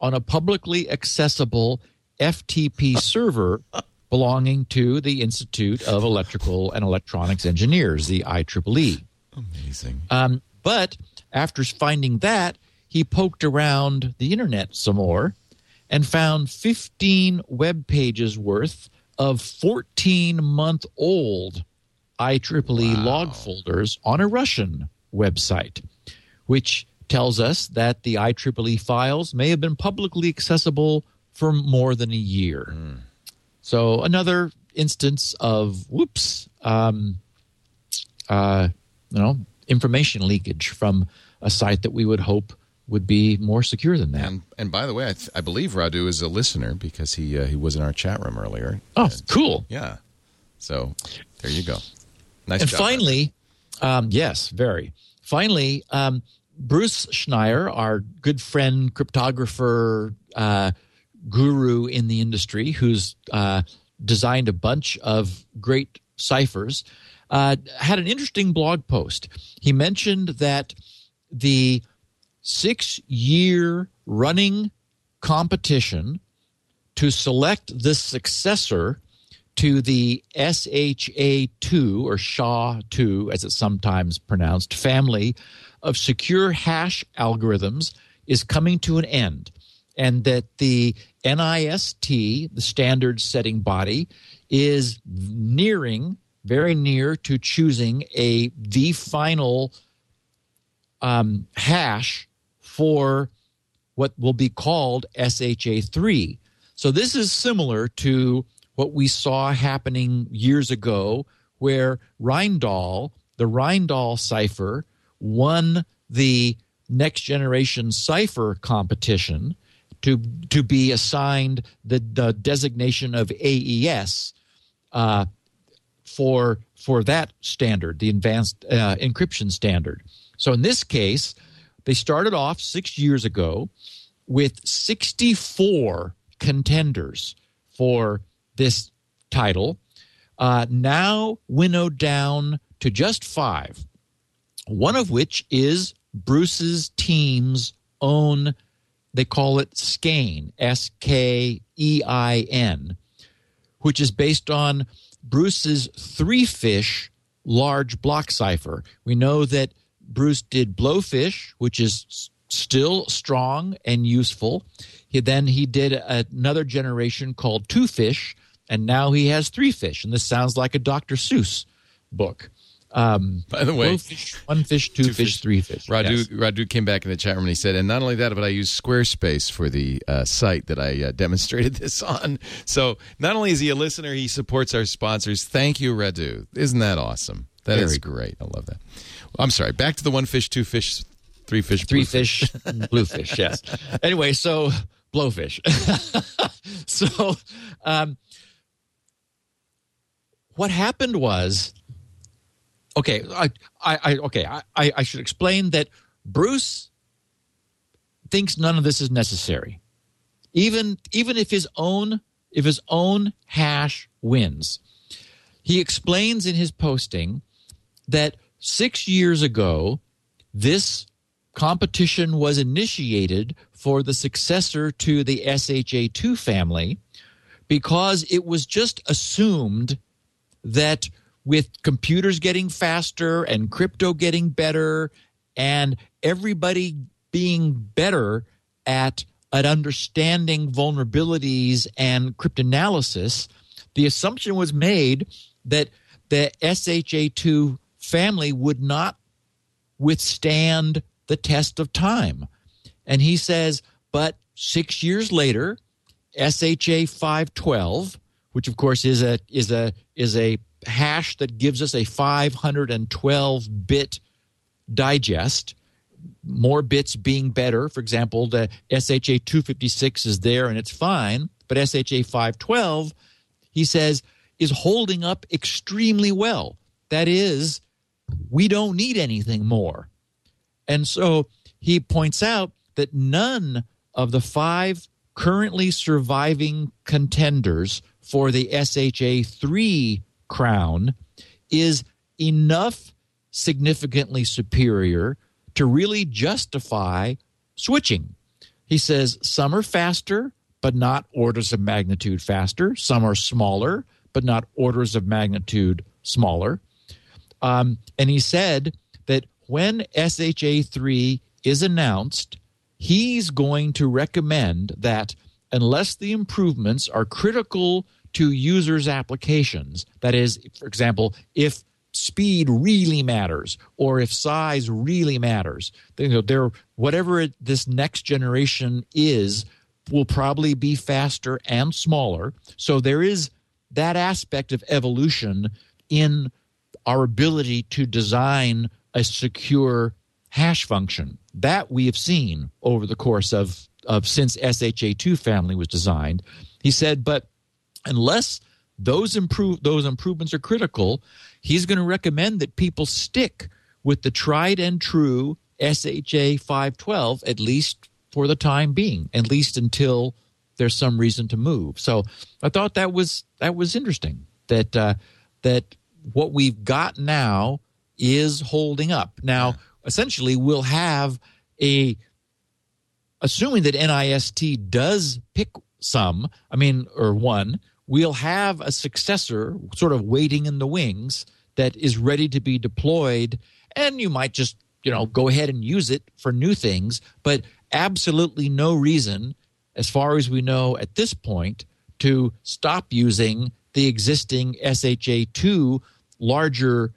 [SPEAKER 4] on a publicly accessible FTP *laughs* server belonging to the Institute of Electrical and Electronics Engineers, the IEEE.
[SPEAKER 3] Amazing.
[SPEAKER 4] Um, but after finding that, he poked around the internet some more and found 15 web pages worth of 14 month old IEEE log folders on a Russian website, which tells us that the IEEE files may have been publicly accessible for more than a year. So another instance of whoops, um, uh, you know, information leakage from a site that we would hope would be more secure than that.
[SPEAKER 3] And and by the way, I, th- I believe Radu is a listener because he uh, he was in our chat room earlier.
[SPEAKER 4] oh, cool.
[SPEAKER 3] Yeah. So there you go. Nice
[SPEAKER 4] and
[SPEAKER 3] job.
[SPEAKER 4] finally, um, yes, very. Finally, um, Bruce Schneier, our good friend, cryptographer, uh, guru in the industry, who's uh, designed a bunch of great ciphers, uh, had an interesting blog post. He mentioned that the six year running competition to select the successor to the SHA2 or SHA2, as it's sometimes pronounced, family of secure hash algorithms is coming to an end. And that the NIST, the standard setting body, is nearing, very near to choosing a the final um, hash for what will be called SHA3. So this is similar to what we saw happening years ago, where Rijndael, the Rijndael cipher, won the next generation cipher competition to to be assigned the, the designation of AES uh, for for that standard, the advanced uh, encryption standard. So in this case, they started off six years ago with 64 contenders for this title, uh, now winnowed down to just five, one of which is Bruce's team's own, they call it Skein, S K E I N, which is based on Bruce's three fish large block cipher. We know that Bruce did Blowfish, which is still strong and useful. He, then he did another generation called Two Fish, and now he has Three Fish. And this sounds like a Dr. Seuss book. Um,
[SPEAKER 3] By the way,
[SPEAKER 4] Blowfish, one fish, two,
[SPEAKER 3] Two
[SPEAKER 4] fish,
[SPEAKER 3] fish.
[SPEAKER 4] three fish.
[SPEAKER 3] Radu
[SPEAKER 4] Yes.
[SPEAKER 3] Radu came back in the chat room and he said, and not only that, but I use Squarespace for the uh, site that I uh, demonstrated *laughs* this on. So not only is he a listener, he supports our sponsors. Thank you, Radu. Isn't that awesome? That is
[SPEAKER 4] Very
[SPEAKER 3] great. I love that. I'm sorry. Back to the one fish, two fish, three fish,
[SPEAKER 4] three
[SPEAKER 3] blue
[SPEAKER 4] fish, *laughs* blue fish. Yes. Anyway, so blowfish. *laughs* so, um, what happened was, okay, I, I, I okay, I, I should explain that Bruce thinks none of this is necessary, even even if his own if his own hash wins. He explains in his posting that six years ago, this competition was initiated for the successor to the SHA2 family because it was just assumed that with computers getting faster and crypto getting better and everybody being better at at understanding vulnerabilities and cryptanalysis, the assumption was made that the SHA2 family would not withstand the test of time. And he says, but six years later, SHA 512, which of course is a is a is a hash that gives us a 512 bit digest more bits being better. For example the SHA 256 is there and it's fine but SHA 512 he says is holding up extremely well. That is we don't need anything more. And so he points out that none of the five currently surviving contenders for the SHA 3 crown is enough significantly superior to really justify switching. He says some are faster, but not orders of magnitude faster. Some are smaller, but not orders of magnitude smaller. Um, and he said that when SHA 3 is announced, he's going to recommend that unless the improvements are critical to users' applications, that is, for example, if speed really matters or if size really matters, you know, there whatever it, this next generation is will probably be faster and smaller. So there is that aspect of evolution in our ability to design a secure hash function. That we have seen over the course of, of since SHA2 family was designed. He said, but unless those improve those improvements are critical, he's going to recommend that people stick with the tried and true SHA 512 at least for the time being, at least until there's some reason to move. So I thought that was that was interesting that uh, that what we've got now is holding up. Now, essentially, we'll have a assuming that NIST does pick some, I mean, or one, we'll have a successor sort of waiting in the wings that is ready to be deployed. And you might just, you know, go ahead and use it for new things, but absolutely no reason, as far as we know at this point, to stop using the existing SHA2 larger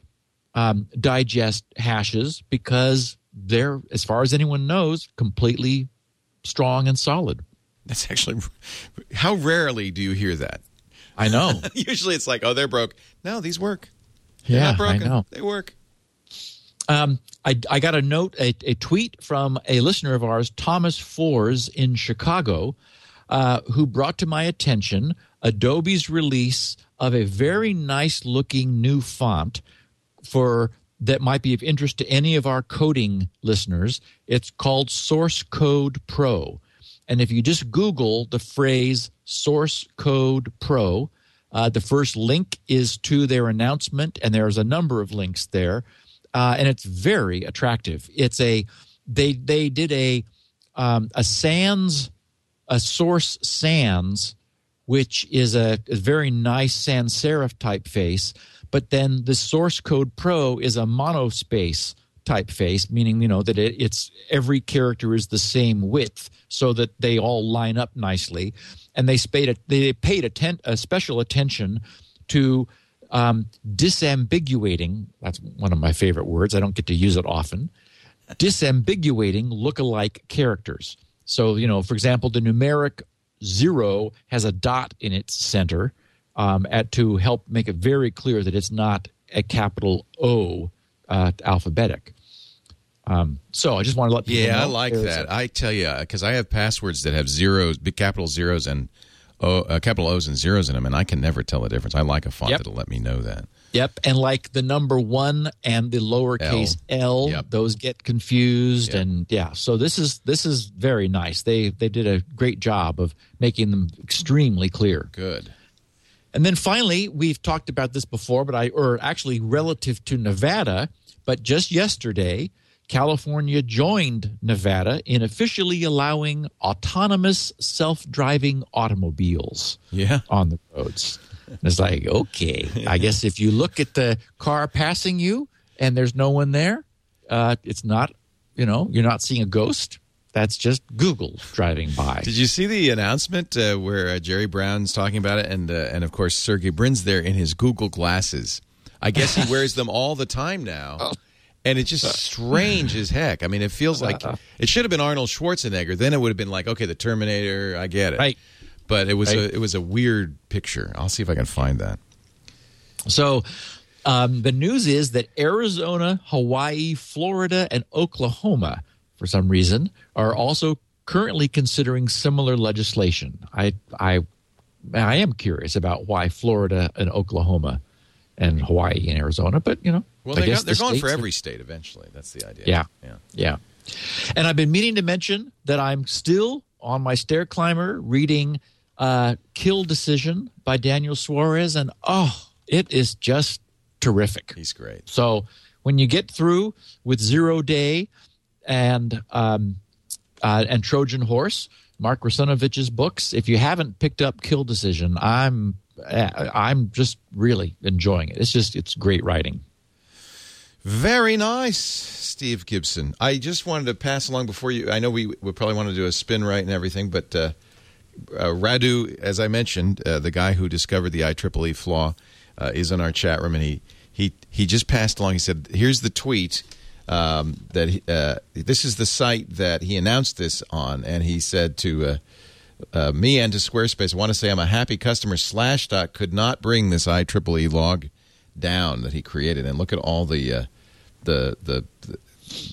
[SPEAKER 4] um, digest hashes because they're, as far as anyone knows, completely strong and solid.
[SPEAKER 3] That's actually how rarely do you hear that?
[SPEAKER 4] I know. *laughs*
[SPEAKER 3] Usually it's like, oh, they're broke. No, these work.
[SPEAKER 4] They're yeah,
[SPEAKER 3] not broken.
[SPEAKER 4] I know.
[SPEAKER 3] They work.
[SPEAKER 4] Um, I, I got a note, a, a tweet from a listener of ours, Thomas Fors in Chicago, uh, who brought to my attention Adobe's release of a very nice looking new font for that might be of interest to any of our coding listeners. It's called Source Code Pro. And if you just Google the phrase Source Code Pro, uh, the first link is to their announcement, and there's a number of links there, uh, and it's very attractive. It's a they they did a um, a sans a source sans, which is a, a very nice sans serif typeface, but then the source code pro is a monospace typeface, meaning you know that it, it's every character is the same width, so that they all line up nicely. And they paid a, they paid atten- a special attention to um, disambiguating. That's one of my favorite words. I don't get to use it often. Disambiguating look-alike characters. So you know, for example, the numeric zero has a dot in its center um, at to help make it very clear that it's not a capital O uh, alphabetic. Um, so I just want to let people
[SPEAKER 3] yeah,
[SPEAKER 4] know.
[SPEAKER 3] I like that. A- I tell you, because I have passwords that have zeros, big capital zeros and o, uh, capital O's and zeros in them, and I can never tell the difference. I like a font
[SPEAKER 4] Yep.
[SPEAKER 3] that'll let me know that.
[SPEAKER 4] Yep, and like the number one and the lowercase L,
[SPEAKER 3] Yep.
[SPEAKER 4] those get confused,
[SPEAKER 3] Yep.
[SPEAKER 4] and yeah. So this is this is very nice. They they did a great job of making them extremely clear.
[SPEAKER 3] Good.
[SPEAKER 4] And then finally, we've talked about this before, but I, or actually relative to Nevada, but just yesterday, California joined Nevada in officially allowing autonomous self driving automobiles
[SPEAKER 3] Yeah.
[SPEAKER 4] on the roads. And It's like, okay, I guess if you look at the car passing you and there's no one there, uh, it's not, you know, you're not seeing a ghost. That's just Google driving by.
[SPEAKER 3] Did you see the announcement uh, where uh, Jerry Brown's talking about it, and uh, and of course Sergey Brin's there in his Google glasses. I guess he wears them *laughs* all the time now, and it's just strange as heck. I mean, it feels like it should have been Arnold Schwarzenegger. Then it would have been like, okay, the Terminator. I get it,
[SPEAKER 4] Right.
[SPEAKER 3] But it was
[SPEAKER 4] Right.
[SPEAKER 3] a it was a weird picture. I'll see if I can find that.
[SPEAKER 4] So um, the news is that Arizona, Hawaii, Florida, and Oklahoma, for some reason, are also currently considering similar legislation. I I I am curious about why Florida and Oklahoma and Hawaii and Arizona, but you know,
[SPEAKER 3] Well, they they're
[SPEAKER 4] the
[SPEAKER 3] going for every state eventually. That's the idea.
[SPEAKER 4] Yeah.
[SPEAKER 3] yeah.
[SPEAKER 4] Yeah. And I've been meaning to mention that I'm still on my stair climber reading uh, Kill Decision by Daniel Suarez. And oh, it is just terrific.
[SPEAKER 3] He's great.
[SPEAKER 4] So when you get through with Zero Day and um, uh, and Trojan Horse, Mark Russinovich's books, if you haven't picked up Kill Decision, I'm I'm just really enjoying it. It's just it's great writing.
[SPEAKER 3] Very nice, Steve Gibson. I just wanted to pass along before you. I know we would probably want to do a SpinRite and everything, but uh, uh, Radu, as I mentioned, uh, the guy who discovered the IEEE flaw, uh, is in our chat room, and he he he just passed along. He said, "Here's the tweet." Um, that he, uh, this is the site that he announced this on, and he said to uh, uh, me and to Squarespace, I want to say I'm a happy customer. Slashdot could not bring this IEEE log down that he created, and look at all the uh, the, the the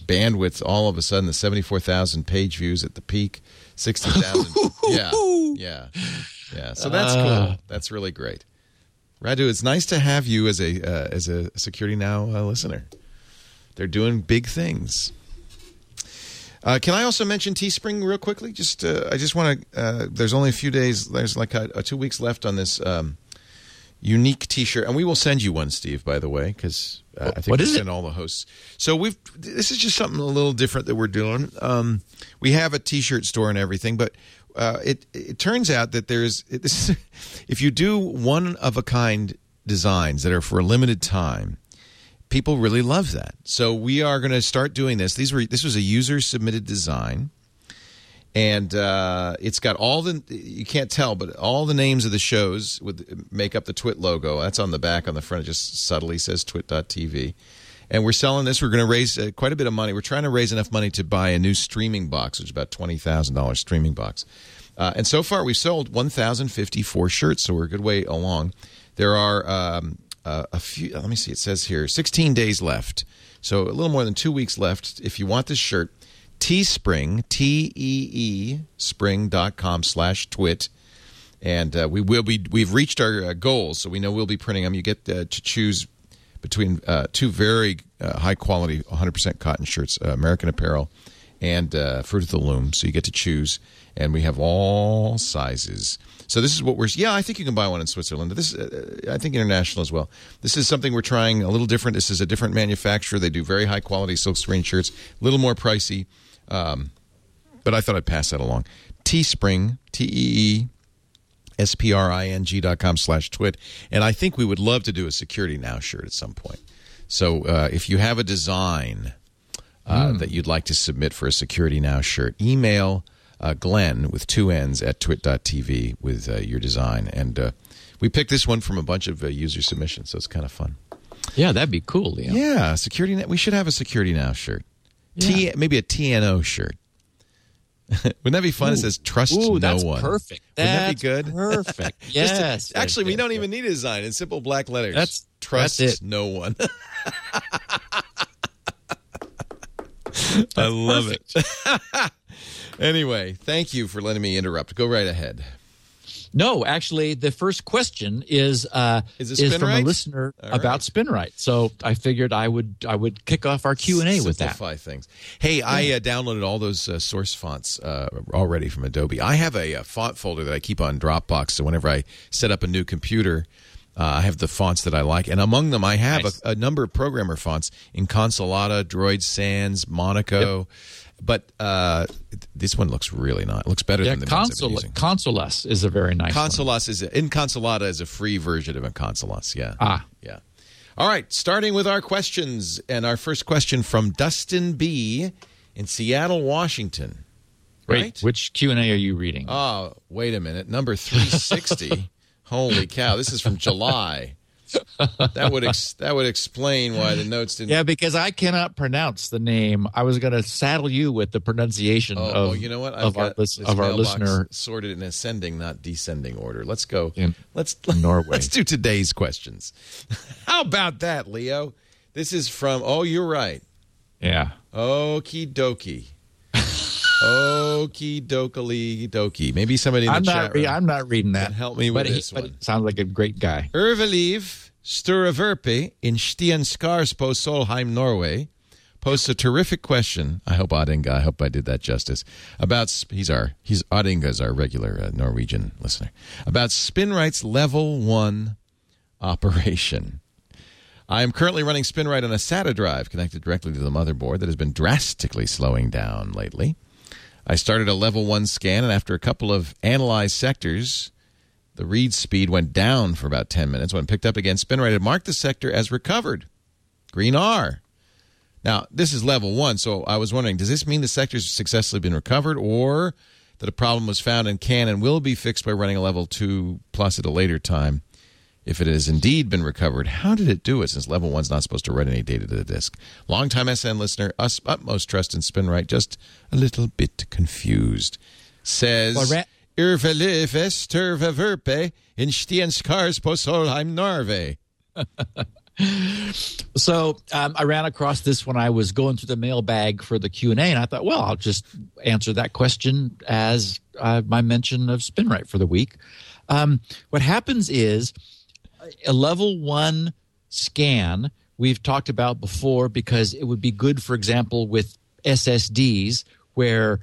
[SPEAKER 3] bandwidth. All of a sudden, the seventy four thousand page views at the peak, sixty thousand. *laughs* yeah, yeah, yeah. So that's cool. That's really great. Radu, it's nice to have you as a uh, as a Security Now uh, listener. They're doing big things. Uh, can I also mention Teespring real quickly? Just uh, I just want to. Uh, there's only a few days. There's like a, a two weeks left on this um, unique T-shirt, and we will send you one, Steve. By the way, because uh, I think we send all the hosts. So we've. This is just something a little different that we're doing. Um, we have a T-shirt store and everything, but uh, it it turns out that there's it, this. *laughs* If you do one of a kind designs that are for a limited time people really love that. So we are going to start doing this. These were this was a user submitted design, and uh, it's got all the you can't tell, but all the names of the shows would make up the Twit logo. That's on the back. On the front, it just subtly says Twit.tv. And we're selling this. We're going to raise uh, quite a bit of money. We're trying to raise enough money to buy a new streaming box, which is about twenty thousand dollars streaming box. Uh, and so far, we've sold one thousand fifty four shirts, so we're a good way along. There are um, uh, a few. Let me see. It says here, sixteen days left, so a little more than two weeks left. If you want this shirt, Teespring, T E E Spring.com slash twit. And uh, we will be. We've reached our uh, goals, so we know we'll be printing them. You get uh, to choose between uh, two very uh, high quality 100% cotton shirts, uh, American Apparel and uh, Fruit of the Loom. So you get to choose, and we have all sizes. So this is what we're. Yeah, I think you can buy one in Switzerland. This, uh, I think, international as well. This is something we're trying a little different. This is a different manufacturer. They do very high quality silkscreen shirts, a little more pricey, um, but I thought I'd pass that along. Teespring, T E E S-P-R-I-N-G dot com slash twit. And I think we would love to do a Security Now shirt at some point. So uh, if you have a design uh, that you'd like to submit for a Security Now shirt, email uh, Glenn with two N's at twit.tv with uh, your design. And uh, we picked this one from a bunch of uh, user submissions, so it's kind of fun.
[SPEAKER 4] Yeah, that'd be cool, Liam.
[SPEAKER 3] Yeah, Security Now. We should have a Security Now shirt. T, maybe a TNO shirt. *laughs* Wouldn't that be fun? It says trust
[SPEAKER 4] Ooh,
[SPEAKER 3] no
[SPEAKER 4] that's
[SPEAKER 3] one.
[SPEAKER 4] perfect.
[SPEAKER 3] Wouldn't that be good? *laughs*
[SPEAKER 4] Perfect. Yes.
[SPEAKER 3] to- actually, we don't even need a design in simple black letters.
[SPEAKER 4] That's-
[SPEAKER 3] trust
[SPEAKER 4] that's
[SPEAKER 3] no one. *laughs* I love it. Anyway, thank you for letting me interrupt. Go right ahead.
[SPEAKER 4] No, actually, the first question is uh,
[SPEAKER 3] Is it
[SPEAKER 4] from a listener
[SPEAKER 3] All
[SPEAKER 4] about SpinRite. So I figured I would I would kick off our Q and A with that.
[SPEAKER 3] Simplify things. Hey, I uh, downloaded all those uh, source fonts uh, already from Adobe. I have a, uh font folder that I keep on Dropbox. So whenever I set up a new computer, uh, I have the fonts that I like, and among them, I have
[SPEAKER 4] Nice.
[SPEAKER 3] a, a number of programmer fonts Inconsolata, Droid Sans, Monaco. But uh, this one looks really nice. It looks better
[SPEAKER 4] Yeah,
[SPEAKER 3] than the ones I've been using.
[SPEAKER 4] Consolas is a very nice one.
[SPEAKER 3] Consolas is Inconsolata is a free version of a Consolas. Yeah.
[SPEAKER 4] Ah.
[SPEAKER 3] Yeah. All right. Starting with our questions, and our first question from Dustin B. in Seattle, Washington.
[SPEAKER 4] Wait,
[SPEAKER 3] Right?
[SPEAKER 4] which Q and A are you reading?
[SPEAKER 3] Oh, wait a minute. Number three sixty. *laughs* Holy cow! This is from July. That would ex- that would explain why the notes didn't.
[SPEAKER 4] yeah, because I cannot pronounce the name. I was going to saddle you with the pronunciation
[SPEAKER 3] Oh,
[SPEAKER 4] of
[SPEAKER 3] well, you know what? I've
[SPEAKER 4] of our lis- of our listener
[SPEAKER 3] sorted in ascending, not descending order. Let's go.
[SPEAKER 4] In
[SPEAKER 3] let's
[SPEAKER 4] Norway.
[SPEAKER 3] Let's do today's questions. *laughs* How about that, Leo? This is from. Oh, you're right.
[SPEAKER 4] Yeah.
[SPEAKER 3] Okie dokie. Okie dokie dokie. Maybe somebody in the
[SPEAKER 4] I'm
[SPEAKER 3] chat
[SPEAKER 4] not.
[SPEAKER 3] Room
[SPEAKER 4] I'm not reading that.
[SPEAKER 3] help me with
[SPEAKER 4] but
[SPEAKER 3] this
[SPEAKER 4] but
[SPEAKER 3] one.
[SPEAKER 4] sounds like a great guy.
[SPEAKER 3] Erveliv Sturaverpe in Stienskarspo, Solheim, Norway, posts a terrific question. I hope Odinga, I hope I did that justice. About he's our he's Odinga's our regular uh, Norwegian listener. About SpinRite's level one operation. I am currently running SpinRite on a SATA drive connected directly to the motherboard that has been drastically slowing down lately. I started a level one scan, and after a couple of analyzed sectors, the read speed went down for about 10 minutes. When picked up again, Spin SpinRite had marked the sector as recovered. Green R. Now, this is level one, so I was wondering does this mean the sector's successfully been recovered or that a problem was found and can and will be fixed by running a level two plus at a later time? If it has indeed been recovered, how did it do it since level one's not supposed to write any data to the disk? Longtime SN listener, us utmost trust in SpinRite, just a little bit confused. Says. In Stienskars på Solheim, Norway. *laughs*
[SPEAKER 4] So um, I ran across this when I was going through the mailbag for the Q and A, and I thought, well, I'll just answer that question as uh, my mention of SpinRite for the week. Um, what happens is a level one scan we've talked about before because it would be good, for example, with SSDs where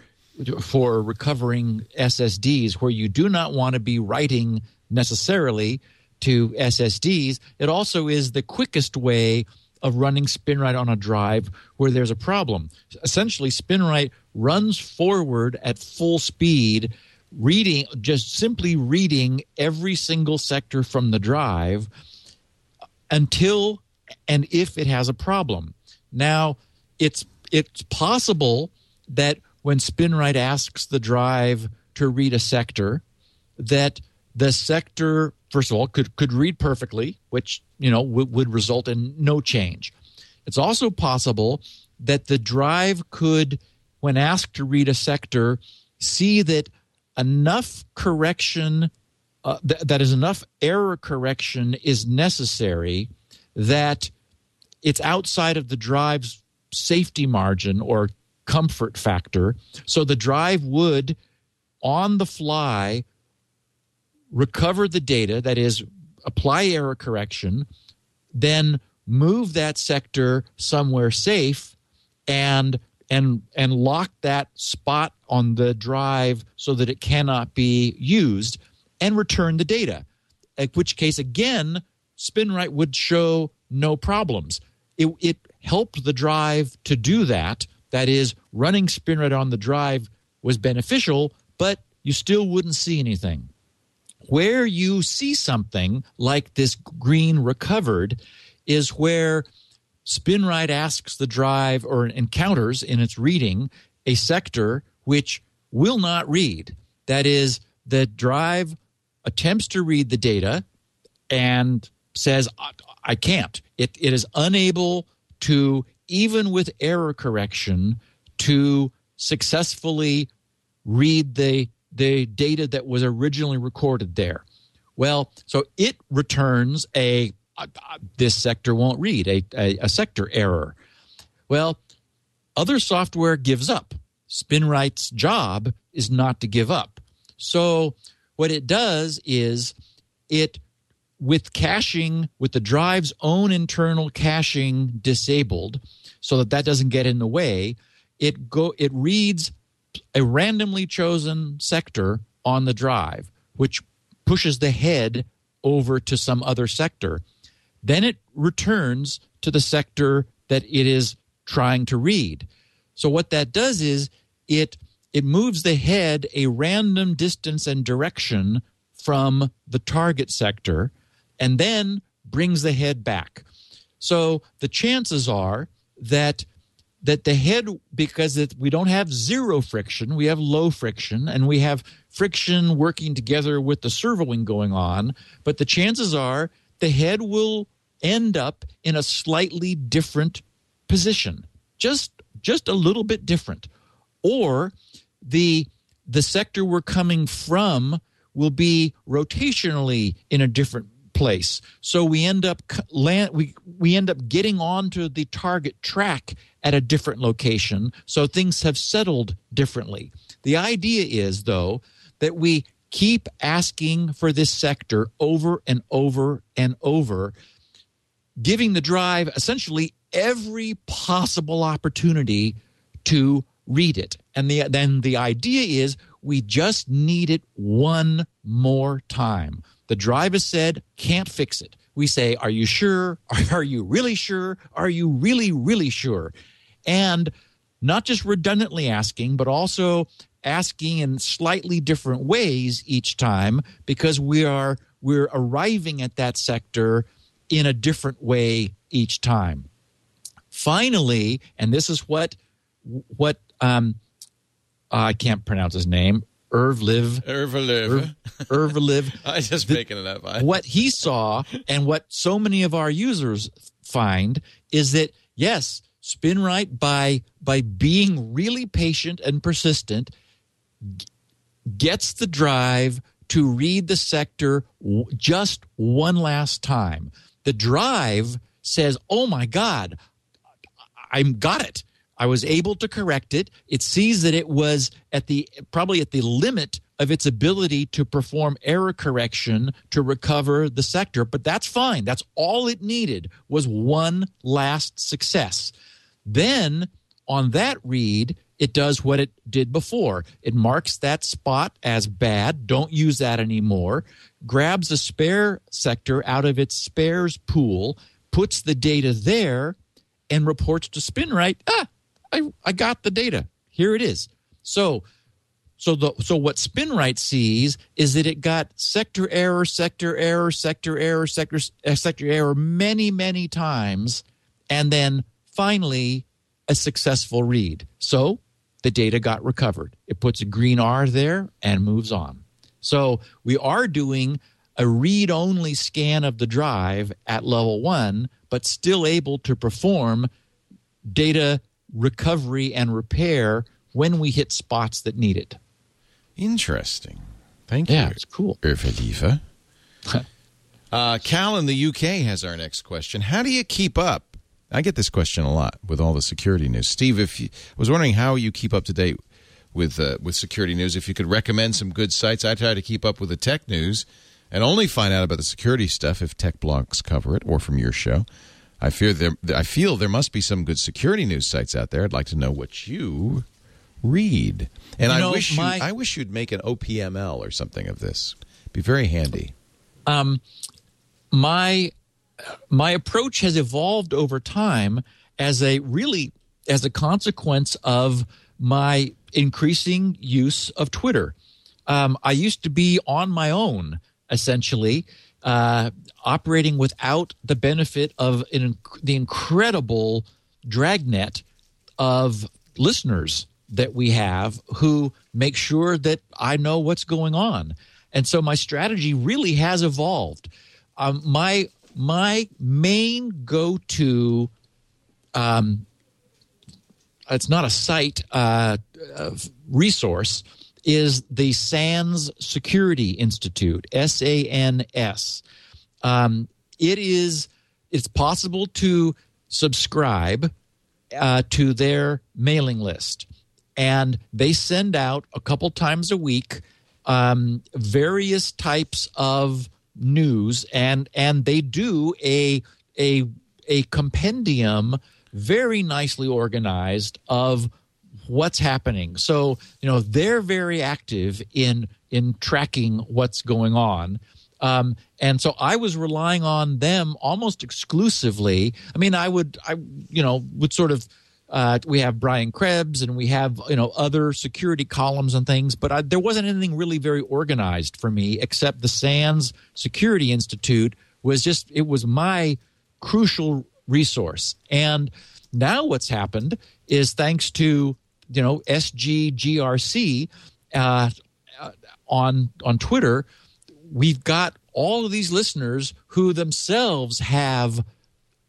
[SPEAKER 4] for recovering SSDs where you do not want to be writing necessarily to SSDs. It also is the quickest way of running SpinRite on a drive where there's a problem. Essentially, SpinRite runs forward at full speed, reading just simply reading every single sector from the drive until and if it has a problem. Now, it's it's possible that when SpinRite asks the drive to read a sector, that the sector first of all could could read perfectly, which you know would, would result in no change. It's also possible that the drive could, when asked to read a sector, see that enough correction uh, th- that is enough error correction is necessary that it's outside of the drive's safety margin or comfort factor. So the drive would, on the fly, recover the data, that is, apply error correction, then move that sector somewhere safe and and and lock that spot on the drive so that it cannot be used and return the data. At which case again SpinRite would show no problems. It, it helped the drive to do that. That is running SpinRite on the drive was beneficial but you still wouldn't see anything. Where you see something like this green recovered is where SpinRite asks the drive or encounters in its reading a sector which will not read. That is, the drive attempts to read the data and says, I, can't. It, it is unable to, even with error correction, to successfully read the, the data that was originally recorded there. Well, so it returns a this sector won't read a, a, a sector error. Well, other software gives up. SpinRite's job is not to give up. So what it does is it with caching with the drive's own internal caching disabled so that that doesn't get in the way it go it reads a randomly chosen sector on the drive which pushes the head over to some other sector then it returns to the sector that it is trying to read so what that does is it it moves the head a random distance and direction from the target sector and then brings the head back. So the chances are that that the head because it, we don't have zero friction, we have low friction and we have friction working together with the servoing going on, but the chances are the head will end up in a slightly different position. Just just a little bit different. Or the the sector we're coming from will be rotationally in a different place. So we end up land we we end up getting onto the target track at a different location. So things have settled differently. The idea is though that we keep asking for this sector over and over and over giving the drive essentially every possible opportunity to read it. And the, then the idea is we just need it one more time. The drive has said, can't fix it. We say, Are you sure? *laughs* Are you really sure? Are you really, really sure? And not just redundantly asking, but also asking in slightly different ways each time because we are we're arriving at that sector in a different way each time. Finally, and this is what what um, I can't pronounce his name. Irvliv.
[SPEAKER 3] Irvliv.
[SPEAKER 4] Irvliv. *laughs*
[SPEAKER 3] I'm just making it up.
[SPEAKER 4] what he saw and what so many of our users find is that yes, SpinRite by by being really patient and persistent gets the drive to read the sector just one last time. The drive says, "Oh my god, I'm got it. I was able to correct it. It sees that it was at the probably at the limit of its ability to perform error correction to recover the sector, but that's fine. That's all it needed was one last success. Then on that read, it does what it did before. It marks that spot as bad, don't use that anymore, grabs a spare sector out of its spares pool, puts the data there, and reports to SpinRite, ah, I, I got the data. Here it is. So so the so what SpinRite sees is that it got sector error, sector error, sector error, sector uh, sector error many many times, and then finally a successful read. So the data got recovered. It puts a green R there and moves on. So we are doing a read only scan of the drive at level one, but still able to perform data recovery and repair when we hit spots that need it.
[SPEAKER 3] Interesting. Thank
[SPEAKER 4] yeah,
[SPEAKER 3] you.
[SPEAKER 4] Yeah, it's cool.
[SPEAKER 3] Irvaliva. *laughs* uh, Cal in the UK has our next question. How do you keep up? I get this question a lot with all the security news. Steve, if you, I was wondering how you keep up to date with uh, with security news. If you could recommend some good sites, I try to keep up with the tech news and only find out about the security stuff if tech blogs cover it or from your show. I fear there. I feel there must be some good security news sites out there. I'd like to know what you read, and
[SPEAKER 4] you
[SPEAKER 3] I
[SPEAKER 4] know,
[SPEAKER 3] wish
[SPEAKER 4] my,
[SPEAKER 3] you, I wish you'd make an OPML or something of this. Be very handy.
[SPEAKER 4] Um, my my approach has evolved over time as a really as a consequence of my increasing use of Twitter. Um, I used to be on my own essentially uh, operating without the benefit of an, the incredible dragnet of listeners that we have who make sure that I know what's going on. And so my strategy really has evolved. Um, my my main go to um, it's not a site uh, uh, resource is the SANS Security Institute, S A N S. Um, it is it's possible to subscribe uh, to their mailing list, and they send out a couple times a week um, various types of news, and and they do a a a compendium very nicely organized of what's happening. So you know they're very active in in tracking what's going on. Um, and so I was relying on them almost exclusively. I mean, I would, I you know, would sort of. Uh, we have Brian Krebs and we have you know other security columns and things, but I, there wasn't anything really very organized for me except the SANS Security Institute was just it was my crucial resource. And now what's happened is thanks to you know SGGRC uh, uh, on on Twitter, we've got all of these listeners who themselves have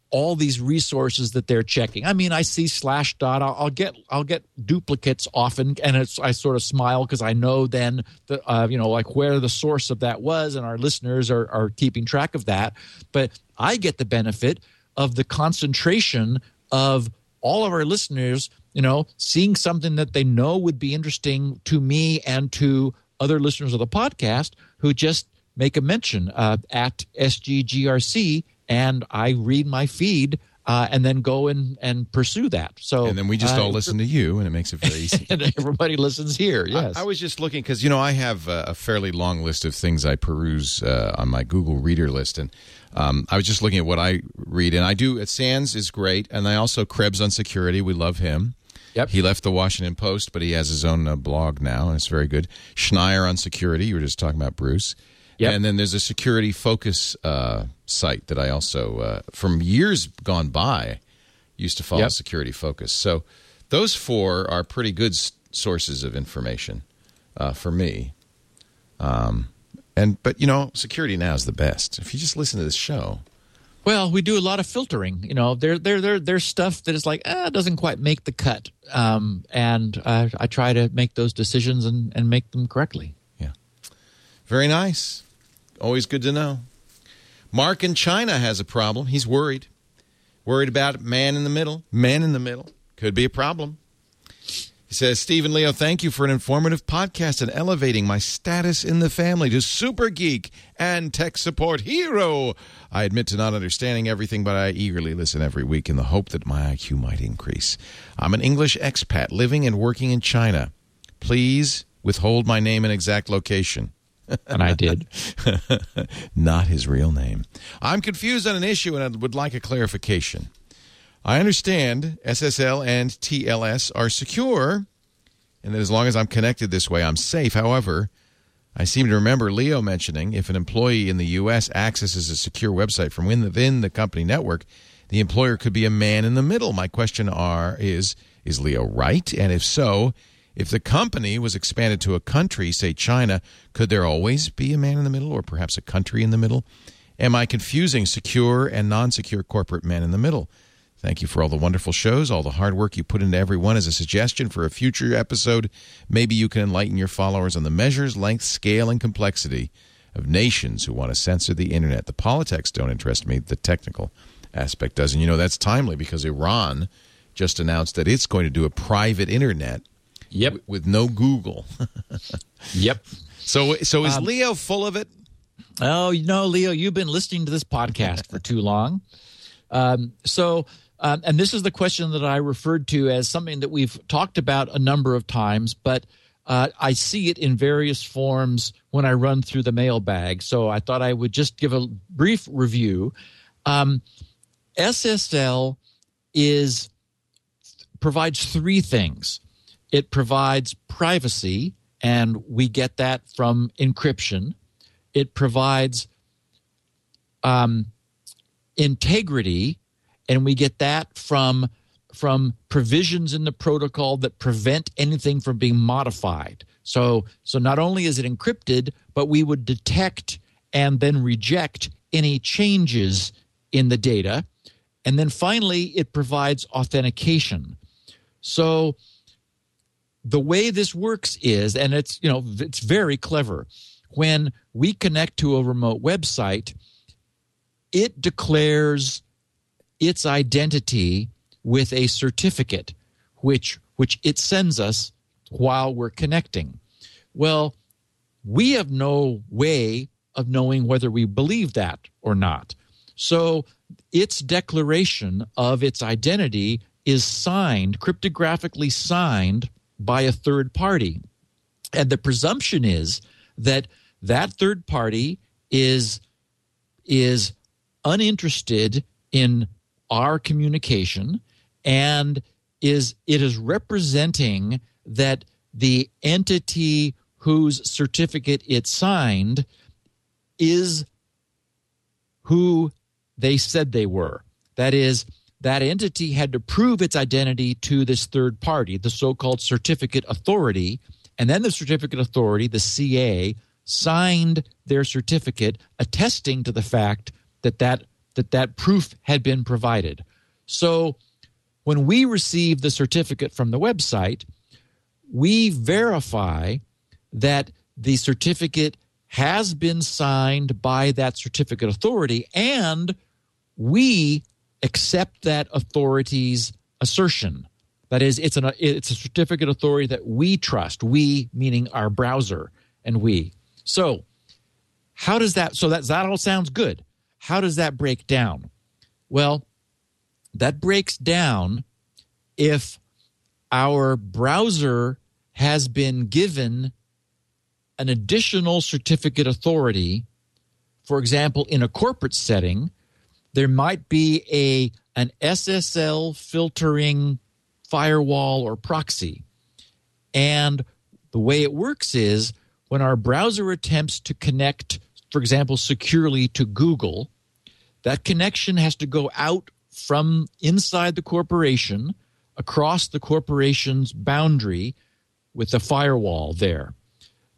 [SPEAKER 4] all these resources that they're checking. I mean, I see Slashdot. I'll, I'll get I'll get duplicates often, and it's I sort of smile because I know then that uh, you know like where the source of that was, and our listeners are are keeping track of that. But I get the benefit of the concentration of all of our listeners. You know, seeing something that they know would be interesting to me and to other listeners of the podcast who just make a mention uh, at SGGRC, and I read my feed. Uh, and then go and, and pursue that. So
[SPEAKER 3] and then we just
[SPEAKER 4] uh,
[SPEAKER 3] all listen to you, and it makes it very easy. *laughs*
[SPEAKER 4] and everybody listens here. Yes,
[SPEAKER 3] I, I was just looking because you know I have a, a, fairly long list of things I peruse uh, on my Google Reader list, and um, I was just looking at what I read, and I do. SANS is great, and I also Krebs on security. We love him.
[SPEAKER 4] Yep.
[SPEAKER 3] He left the Washington Post, but he has his own uh, blog now, and it's very good. Schneier on security. You were just talking about Bruce.
[SPEAKER 4] Yep.
[SPEAKER 3] And then there's a security focus uh, site that I also, uh, from years gone by, used to follow
[SPEAKER 4] Yep.
[SPEAKER 3] Security Focus. So those four are pretty good s- sources of information uh, for me. Um, and but you know, Security Now is the best. If you just listen to this show,
[SPEAKER 4] Well, we do a lot of filtering. You know, there, there, there, there's stuff that is like, ah, doesn't quite make the cut, um, and uh, I try to make those decisions and, and make them correctly.
[SPEAKER 3] Yeah, very nice. Always good to know. Mark in China has a problem. He's worried. Worried about man in the middle. Man in the middle. Could be a problem. He says, Stephen Leo, thank you for an informative podcast and elevating my status in the family to super geek and tech support hero. I admit to not understanding everything, but I eagerly listen every week in the hope that my IQ might increase. I'm an English expat living and working in China. Please withhold my name and exact location.
[SPEAKER 4] And I did. *laughs*
[SPEAKER 3] not his real name. I'm confused on an issue and I would like a clarification. I understand SSL and TLS are secure, and that as long as I'm connected this way, I'm safe. However, I seem to remember Leo mentioning if an employee in the U.S. accesses a secure website from within the company network, the employer could be a man in the middle. My question are is is Leo right? And if so, if the company was expanded to a country, say China, could there always be a man in the middle or perhaps a country in the middle? Am I confusing secure and non secure corporate men in the middle? Thank you for all the wonderful shows, all the hard work you put into every one. As a suggestion for a future episode, maybe you can enlighten your followers on the measures, length, scale, and complexity of nations who want to censor the internet. The politics don't interest me, the technical aspect does. And you know, that's timely because Iran just announced that it's going to do a private internet
[SPEAKER 4] Yep.
[SPEAKER 3] w- with no Google. *laughs*
[SPEAKER 4] Yep.
[SPEAKER 3] so, so is Leo full of it?
[SPEAKER 4] Oh, you know, Leo, you've been listening to this podcast for too long. Um, so, um, and this is the question that I referred to as something that we've talked about a number of times, but uh, I see it in various forms when I run through the mailbag. So I thought I would just give a brief review. Um, SSL is provides three things. It provides privacy, and we get that from encryption. It provides um, integrity, and we get that from from provisions in the protocol that prevent anything from being modified. So, so not only is it encrypted, but we would detect and then reject any changes in the data. And then finally, it provides authentication. So the way this works is, and it's you know it's very clever. When we connect to a remote website, it declares its identity with a certificate, which which it sends us while we're connecting. Well, we have no way of knowing whether we believe that or not. So its declaration of its identity is signed, cryptographically signed by a third party. And the presumption is that that third party is is uninterested in our communication and is it is representing that the entity whose certificate it signed is who they said they were. That is, that entity had to prove its identity to this third party, the so called certificate authority. And then the certificate authority, the CA, signed their certificate attesting to the fact that that, that, that proof had been provided. So when we receive the certificate from the website, we verify that the certificate has been signed by that certificate authority and we accept that authority's assertion. That is it's an it's a certificate authority that we trust. We meaning our browser and we. So how does that so that that all sounds good. How does that break down? Well that breaks down if our browser has been given an additional certificate authority, for example, in a corporate setting, there might be a an SSL filtering firewall or proxy. And the way it works is when our browser attempts to connect, for example, securely to Google, that connection has to go out from inside the corporation across the corporation's boundary with the firewall there.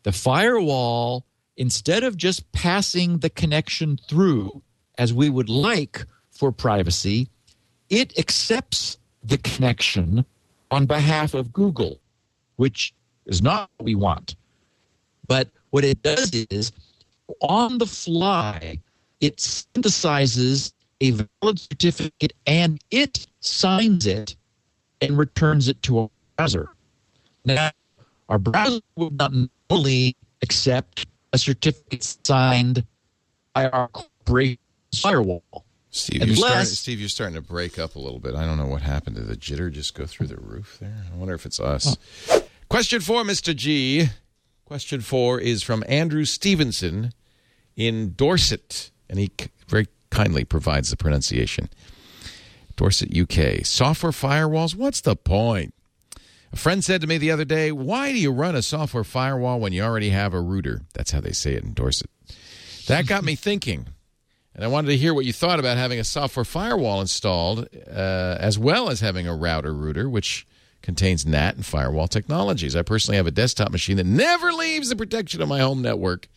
[SPEAKER 4] The firewall, instead of just passing the connection through as we would like for privacy, it accepts the connection on behalf of Google, which is not what we want. But what it does is, on the fly, it synthesizes a valid certificate and it signs it and returns it to our browser. Now, our browser would not normally accept a certificate signed by our corporation firewall.
[SPEAKER 3] Steve, you're starting, Steve, you're starting to break up a little bit. I don't know what happened. Did the jitter just go through the roof there? I wonder if it's us. Oh. Question four, Mr. G. Question four is from Andrew Stevenson in Dorset, and he very kindly provides the pronunciation. Dorset, UK. Software firewalls, what's the point? A friend said to me the other day, Why do you run a software firewall when you already have a router? That's how they say it in Dorset. That got me *laughs* thinking. And I wanted to hear what you thought about having a software firewall installed, uh, as well as having a router router, which contains NAT and firewall technologies. I personally have a desktop machine that never leaves the protection of my home network.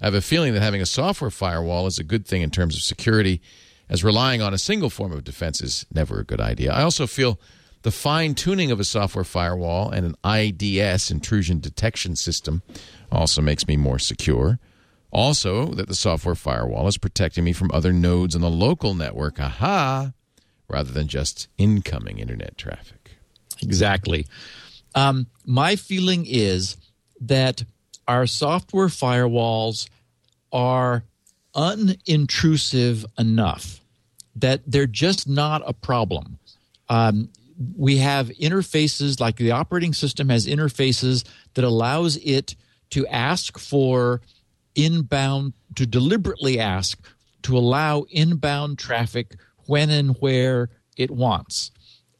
[SPEAKER 3] I have a feeling that having a software firewall is a good thing in terms of security, as relying on a single form of defense is never a good idea. I also feel the fine tuning of a software firewall and an IDS, intrusion detection system, also makes me more secure. Also, that the software firewall is protecting me from other nodes on the local network, aha, rather than just incoming internet traffic.
[SPEAKER 4] Exactly. Um, my feeling is that our software firewalls are unintrusive enough that they're just not a problem. Um, we have interfaces like the operating system has interfaces that allows it to ask for inbound to deliberately ask to allow inbound traffic when and where it wants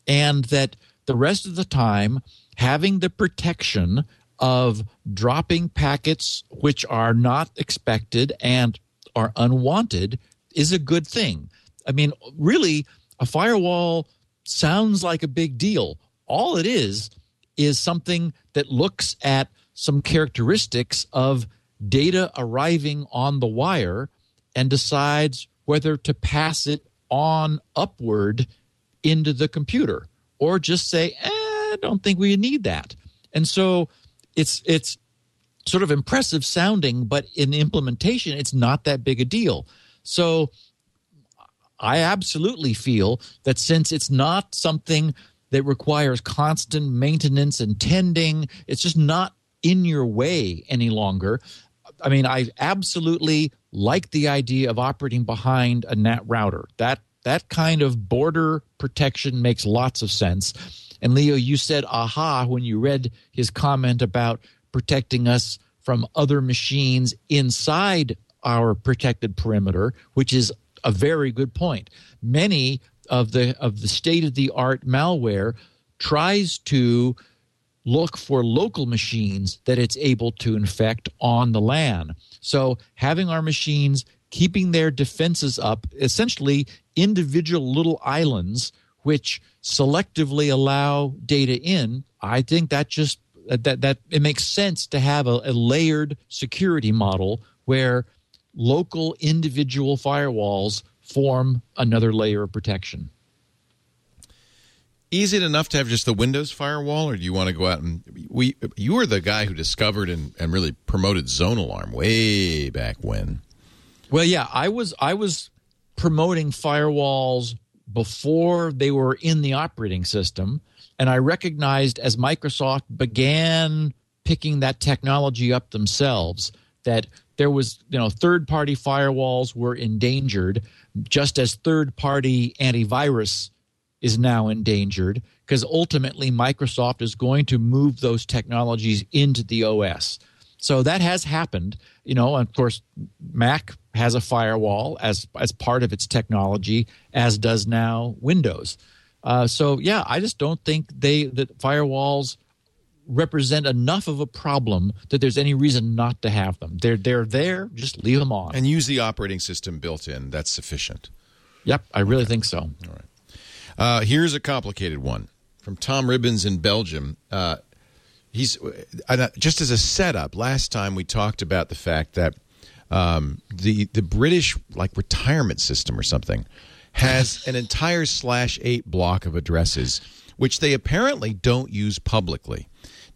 [SPEAKER 4] and that the rest of the time having the protection of dropping packets which are not expected and are unwanted is a good thing i mean really a firewall sounds like a big deal. All it is is something that looks at some characteristics of data arriving on the wire and decides whether to pass it on upward into the computer or just say, eh, I don't think we need that. And so it's it's sort of impressive sounding, but in implementation, it's not that big a deal. So I absolutely feel that since it's not something that requires constant maintenance and tending, it's just not in your way any longer. I mean, I absolutely like the idea of operating behind a NAT router. That that kind of border protection makes lots of sense. And Leo, you said aha when you read his comment about protecting us from other machines inside our protected perimeter, which is a very good point. Many of the of the state of the art malware tries to look for local machines that it's able to infect on the LAN. So having our machines keeping their defenses up, essentially individual little islands which selectively allow data in, I think that just that that it makes sense to have a, a layered security model where local individual firewalls form another layer of protection.
[SPEAKER 3] Is it enough to have just the Windows firewall, or do you want to go out and we? You were the guy who discovered and, and really promoted Zone Alarm way back when.
[SPEAKER 4] Well, yeah, I was I was promoting firewalls before they were in the operating system, and I recognized as Microsoft began picking that technology up themselves that there was you know third party firewalls were endangered just as third party antivirus is now endangered because ultimately Microsoft is going to move those technologies into the OS. So that has happened, you know. of course, Mac has a firewall as as part of its technology, as does now Windows. Uh, so yeah, I just don't think they that firewalls represent enough of a problem that there's any reason not to have them. They're they're there. Just leave them on
[SPEAKER 3] and use the operating system built in. That's sufficient.
[SPEAKER 4] Yep, I really okay. think so.
[SPEAKER 3] All right. Uh, here's a complicated one from Tom Ribbons in Belgium. Uh, he's uh, just as a setup. Last time we talked about the fact that um, the the British like retirement system or something has an entire slash eight block of addresses, which they apparently don't use publicly.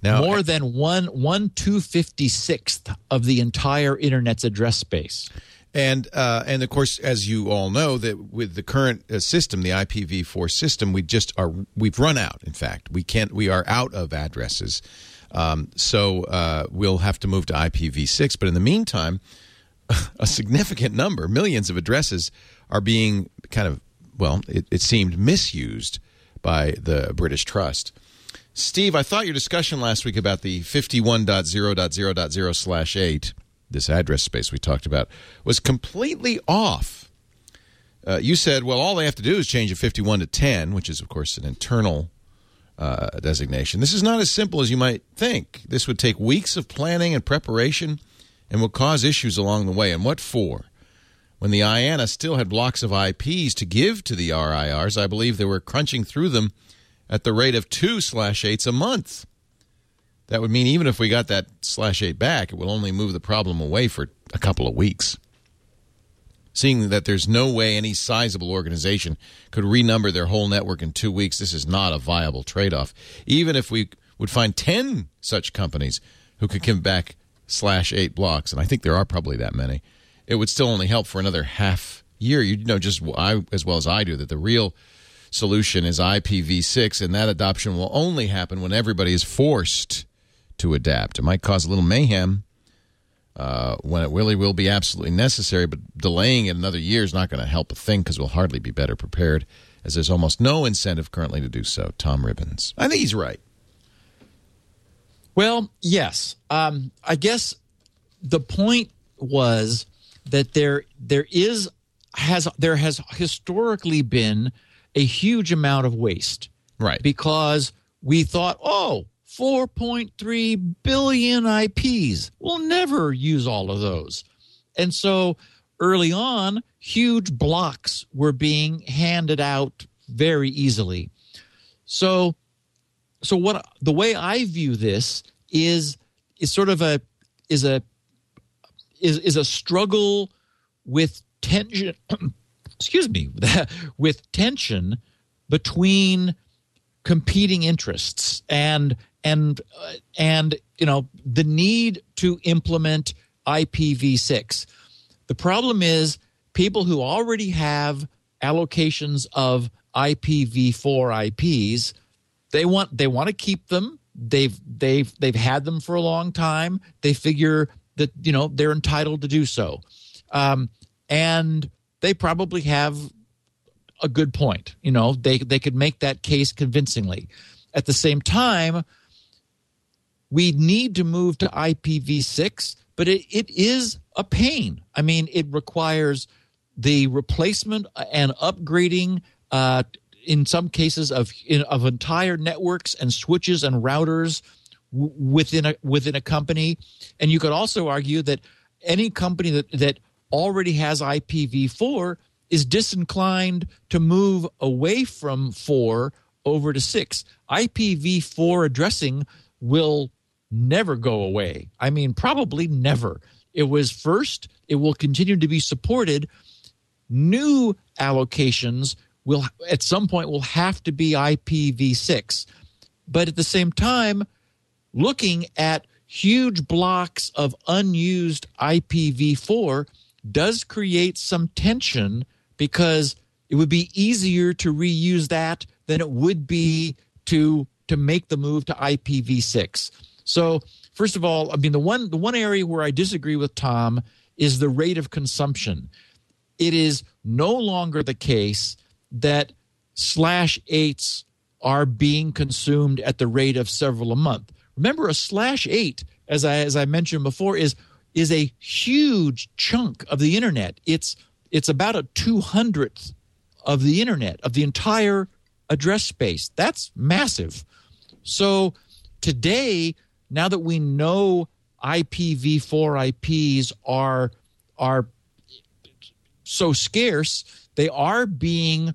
[SPEAKER 4] Now, more than one one two fifty sixth of the entire internet's address space.
[SPEAKER 3] And uh, and of course, as you all know, that with the current uh, system, the IPv4 system, we just are we've run out. In fact, we can't. We are out of addresses, um, so uh, we'll have to move to IPv6. But in the meantime, *laughs* a significant number, millions of addresses, are being kind of well, it, it seemed misused by the British Trust. Steve, I thought your discussion last week about the 51.0.0.0 slash 8 this address space we talked about was completely off. Uh, you said, well, all they have to do is change a 51 to 10, which is, of course, an internal uh, designation. This is not as simple as you might think. This would take weeks of planning and preparation and will cause issues along the way. And what for? When the IANA still had blocks of IPs to give to the RIRs, I believe they were crunching through them at the rate of two slash eights a month. That would mean even if we got that slash 8 back, it will only move the problem away for a couple of weeks. Seeing that there's no way any sizable organization could renumber their whole network in two weeks, this is not a viable trade off. Even if we would find 10 such companies who could give back slash 8 blocks, and I think there are probably that many, it would still only help for another half year. You know, just I, as well as I do, that the real solution is IPv6, and that adoption will only happen when everybody is forced to adapt. It might cause a little mayhem uh, when it really will be absolutely necessary, but delaying it another year is not going to help a thing because we'll hardly be better prepared, as there's almost no incentive currently to do so. Tom Ribbons. I think he's right.
[SPEAKER 4] Well, yes. Um, I guess the point was that there there is has there has historically been a huge amount of waste.
[SPEAKER 3] Right.
[SPEAKER 4] Because we thought, oh, 4.3 billion IPs. We'll never use all of those. And so early on, huge blocks were being handed out very easily. So so what the way I view this is is sort of a is a is is a struggle with tension *clears throat* excuse me *laughs* with tension between competing interests and and uh, and you know the need to implement IPv6. The problem is people who already have allocations of IPv4 IPs, they want they want to keep them. They've they've they've had them for a long time. They figure that you know they're entitled to do so, um, and they probably have a good point. You know, they they could make that case convincingly. At the same time, we need to move to IPv6, but it, it is a pain. I mean, it requires the replacement and upgrading uh, in some cases of in, of entire networks and switches and routers w- within a within a company. And you could also argue that any company that that already has IPv4 is disinclined to move away from 4 over to 6. IPv4 addressing will never go away. I mean, probably never. It was first, it will continue to be supported. New allocations will at some point will have to be IPv6. But at the same time, looking at huge blocks of unused IPv4 does create some tension because it would be easier to reuse that than it would be to to make the move to IPv6. So, first of all, I mean the one the one area where I disagree with Tom is the rate of consumption. It is no longer the case that slash eights are being consumed at the rate of several a month. Remember, a slash eight, as I as I mentioned before, is is a huge chunk of the internet. It's it's about a two hundredth of the internet of the entire address space. That's massive. So today, now that we know IPv4 IPs are are so scarce, they are being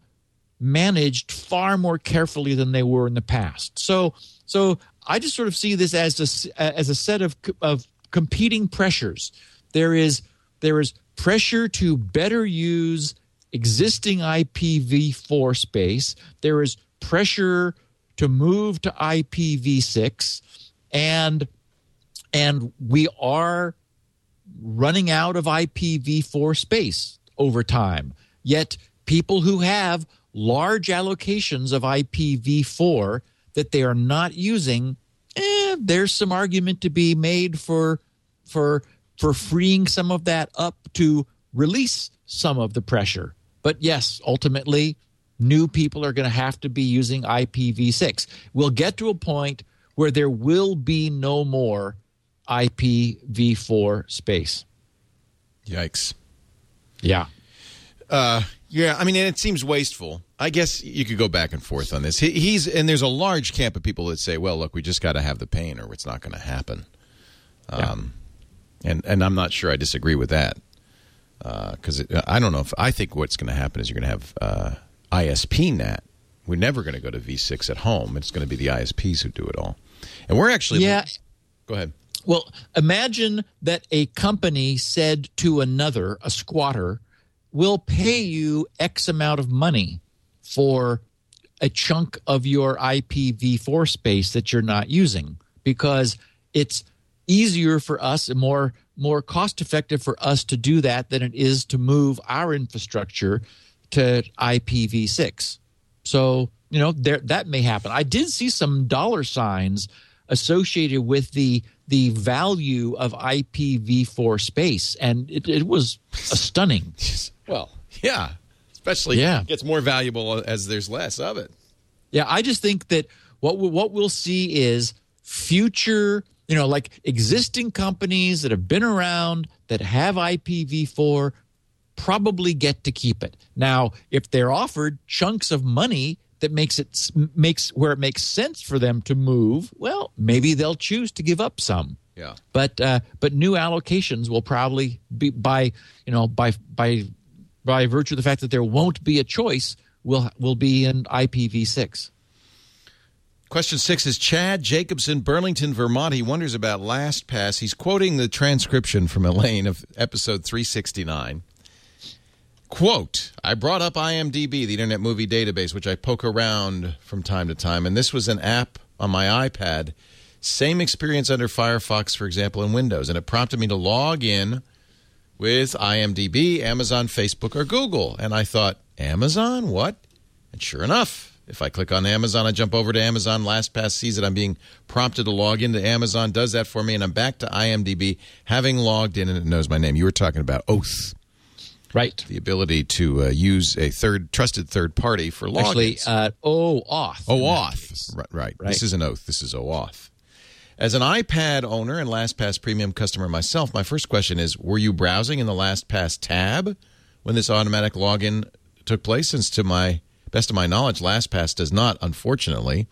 [SPEAKER 4] managed far more carefully than they were in the past. So so I just sort of see this as a, as a set of of competing pressures. There is there is pressure to better use existing IPv4 space. There is pressure to move to IPv6 and and we are running out of IPv4 space over time. Yet people who have large allocations of IPv4 that they are not using, eh, there's some argument to be made for for for freeing some of that up to release some of the pressure. But yes, ultimately, new people are going to have to be using IPv6. We'll get to a point where there will be no more IPv4 space.
[SPEAKER 3] Yikes.
[SPEAKER 4] Yeah.
[SPEAKER 3] Uh, yeah, I mean, and it seems wasteful. I guess you could go back and forth on this. He, he's and there's a large camp of people that say, "Well, look, we just got to have the pain, or it's not going to happen." Um, and and I'm not sure I disagree with that because uh, I don't know if I think what's going to happen is you're going to have uh, ISP NAT. We're never going to go to V6 at home. It's going to be the ISPs who do it all, and we're actually
[SPEAKER 4] Yeah.
[SPEAKER 3] Go ahead.
[SPEAKER 4] Well, imagine that a company said to another, a squatter, "We'll pay you X amount of money for a chunk of your IPv4 space that you're not using because it's easier for us and more more cost effective for us to do that than it is to move our infrastructure to IPv6. So, you know, there that may happen. I did see some dollar signs associated with the the value of IPv4 space and it, it was stunning. *laughs*
[SPEAKER 3] Well, yeah, especially
[SPEAKER 4] Yeah.
[SPEAKER 3] it gets more valuable as there's less of it.
[SPEAKER 4] Yeah, I just think that what we, what we'll see is future, you know, like existing companies that have been around that have IPv4 probably get to keep it. Now, if they're offered chunks of money that makes it makes where it makes sense for them to move, well, maybe they'll choose to give up some.
[SPEAKER 3] Yeah.
[SPEAKER 4] But uh, but new allocations will probably be by you know by by by virtue of the fact that there won't be a choice will will be in IPv6.
[SPEAKER 3] Question six is Chad Jacobson, Burlington, Vermont. He wonders about LastPass. He's quoting the transcription from Elaine of episode 369. Quote, I brought up IMDb, the Internet Movie Database, which I poke around from time to time, and this was an app on my iPad. Same experience under Firefox, for example, in Windows, and it prompted me to log in with IMDb, Amazon, Facebook, or Google. And I thought, Amazon? What? And sure enough, If I click on Amazon, I jump over to Amazon. LastPass sees that I'm being prompted to log into Amazon, does that for me, and I'm back to IMDb, having logged in, and it knows my name. You were talking about Oath,
[SPEAKER 4] Right.
[SPEAKER 3] the ability to uh, use a third trusted third party for logins.
[SPEAKER 4] Actually, uh, OAuth.
[SPEAKER 3] Oh,
[SPEAKER 4] in that
[SPEAKER 3] auth.
[SPEAKER 4] case.
[SPEAKER 3] Right, right.
[SPEAKER 4] Right.
[SPEAKER 3] This is an oath. This is OAuth. As an iPad owner and LastPass premium customer myself, my first question is Were you browsing in the LastPass tab when this automatic login took place? Since, to my best of my knowledge, LastPass does not, unfortunately,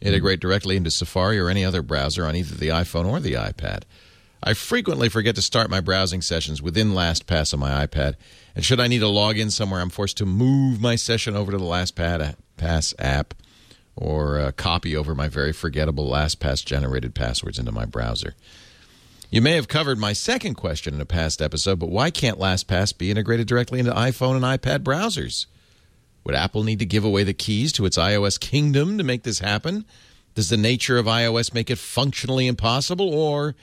[SPEAKER 3] integrate directly into Safari or any other browser on either the iPhone or the iPad. I frequently forget to start my browsing sessions within LastPass on my iPad, and should I need to log in somewhere, I'm forced to move my session over to the LastPass app or uh, copy over my very forgettable LastPass generated passwords into my browser. You may have covered my second question in a past episode, but why can't LastPass be integrated directly into iPhone and iPad browsers? Would Apple need to give away the keys to its iOS kingdom to make this happen? Does the nature of iOS make it functionally impossible, or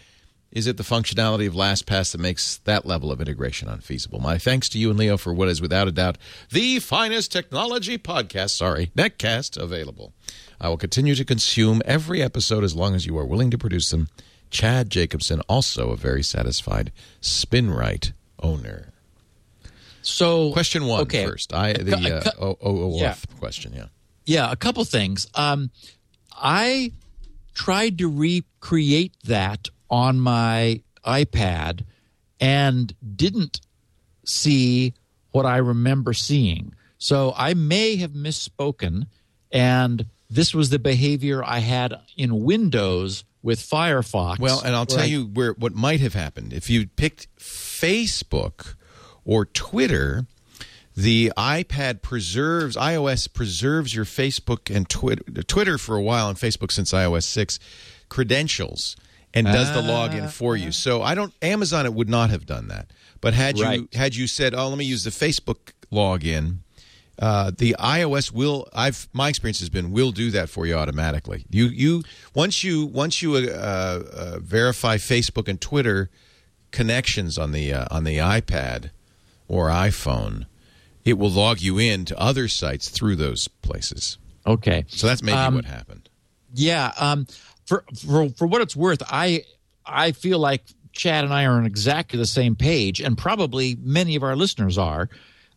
[SPEAKER 3] is it the functionality of LastPass that makes that level of integration unfeasible? My thanks to you and Leo for what is without a doubt the finest technology podcast, sorry, netcast available. I will continue to consume every episode as long as you are willing to produce them. Chad Jacobson, also a very satisfied SpinRite owner.
[SPEAKER 4] So
[SPEAKER 3] Question one
[SPEAKER 4] okay.
[SPEAKER 3] first. I the uh, o- o- o-
[SPEAKER 4] Yeah.
[SPEAKER 3] question. Yeah.
[SPEAKER 4] Yeah, a couple things. Um, I tried to recreate that on my iPad and didn't see what I remember seeing. So I may have misspoken, and this was the behavior I had in Windows with Firefox.
[SPEAKER 3] Well, and I'll tell
[SPEAKER 4] I-
[SPEAKER 3] you where what might have happened if you picked Facebook or Twitter. The iPad preserves iOS preserves your Facebook and Twitter Twitter for a while and Facebook since iOS six credentials and does the login for you. So I don't Amazon it would not have done that. But had you
[SPEAKER 4] Right.
[SPEAKER 3] had you said, "Oh, let me use the Facebook login," uh, the iOS will. I've my experience has been will do that for you automatically. You you once you once you uh, uh, verify Facebook and Twitter connections on the uh, on the iPad or iPhone, it will log you in to other sites through those places.
[SPEAKER 4] okay.
[SPEAKER 3] So that's maybe
[SPEAKER 4] Um,
[SPEAKER 3] what happened.
[SPEAKER 4] Yeah. Um, for for for what it's worth, I I feel like Chad and I are on exactly the same page, and probably many of our listeners are,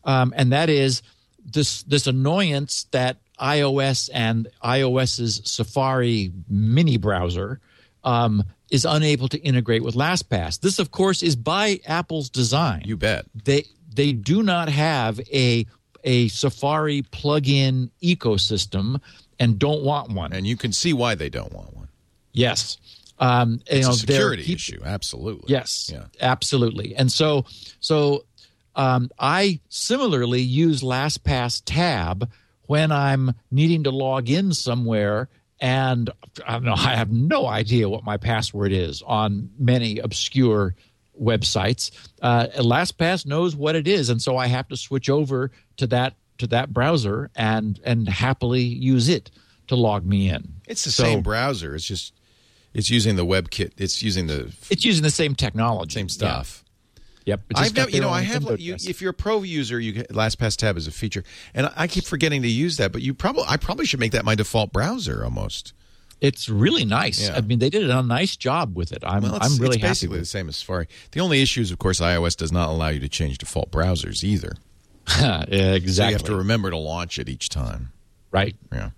[SPEAKER 4] um, and that is this this annoyance that iOS and iOS's Safari mini browser um, is unable to integrate with LastPass. This, of course, is by Apple's design
[SPEAKER 3] You bet.
[SPEAKER 4] they they do not have a a Safari plug-in ecosystem and don't want one.
[SPEAKER 3] And you can see why they don't want one.
[SPEAKER 4] Yes, um, you know,
[SPEAKER 3] a security
[SPEAKER 4] peop-
[SPEAKER 3] issue. Absolutely.
[SPEAKER 4] Yes,
[SPEAKER 3] Yeah.
[SPEAKER 4] absolutely. And so so um, I similarly use LastPass tab when I'm needing to log in somewhere. And I don't know. I have no idea what my password is on many obscure websites. Uh, LastPass knows what it is, and so I have to switch over to that to that browser and and happily use it to log me in.
[SPEAKER 3] It's the
[SPEAKER 4] So-
[SPEAKER 3] same browser. It's just it's using the WebKit. It's using the
[SPEAKER 4] It's using the same technology,
[SPEAKER 3] same stuff.
[SPEAKER 4] Yeah. Yep.
[SPEAKER 3] I've never, you know, I have. You, if you're a pro user, you get LastPass tab is a feature, and I- I keep forgetting to use that. But you probably, I probably should make that my default browser almost.
[SPEAKER 4] It's really nice.
[SPEAKER 3] Yeah.
[SPEAKER 4] I mean, they did a nice job with it. I'm
[SPEAKER 3] Well,
[SPEAKER 4] I'm really
[SPEAKER 3] it's
[SPEAKER 4] happy
[SPEAKER 3] basically
[SPEAKER 4] with
[SPEAKER 3] the same as Safari. The only issue is, of course, iOS does not allow you to change default browsers either. *laughs*
[SPEAKER 4] yeah, exactly.
[SPEAKER 3] So you have to remember to launch it each time.
[SPEAKER 4] right.
[SPEAKER 3] Yeah.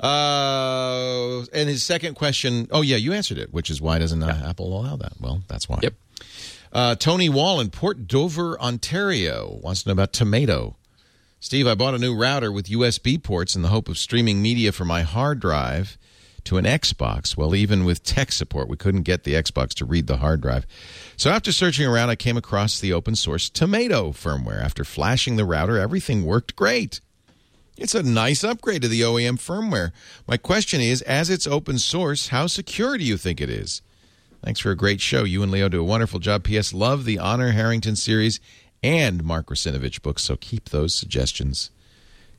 [SPEAKER 3] Uh, and his second question. Oh yeah, you answered it, which is why doesn't uh, Apple allow that? Well, that's why.
[SPEAKER 4] Yep.
[SPEAKER 3] Uh, Tony Wall in Port Dover, Ontario, wants to know about Tomato. Steve, I bought a new router with USB ports in the hope of streaming media from my hard drive to an Xbox. Well, even with tech support, we couldn't get the Xbox to read the hard drive. So after searching around, I came across the open source Tomato firmware. After flashing the router, everything worked great. It's a nice upgrade to the OEM firmware. My question is, as it's open source, how secure do you think it is? Thanks for a great show. You and Leo do a wonderful job. P.S. Love the Honor Harrington series and Mark Russinovich books, so keep those suggestions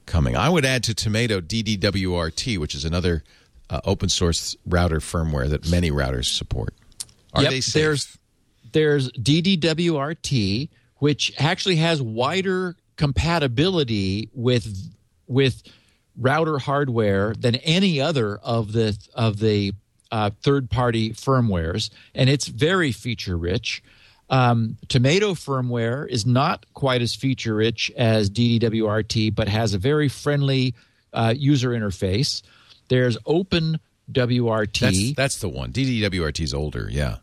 [SPEAKER 3] coming. I would add to Tomato DDWRT, which is another uh, open source router firmware that many routers support. Are
[SPEAKER 4] Yep,
[SPEAKER 3] they safe?
[SPEAKER 4] There's there's DDWRT, which actually has wider compatibility with with router hardware than any other of the of the uh, third party firmwares, and it's very feature rich. Um, Tomato firmware is not quite as feature rich as DDWRT, but has a very friendly uh, user interface. There's Open WRT.
[SPEAKER 3] That's, that's the one. DDWRT is older. Yeah.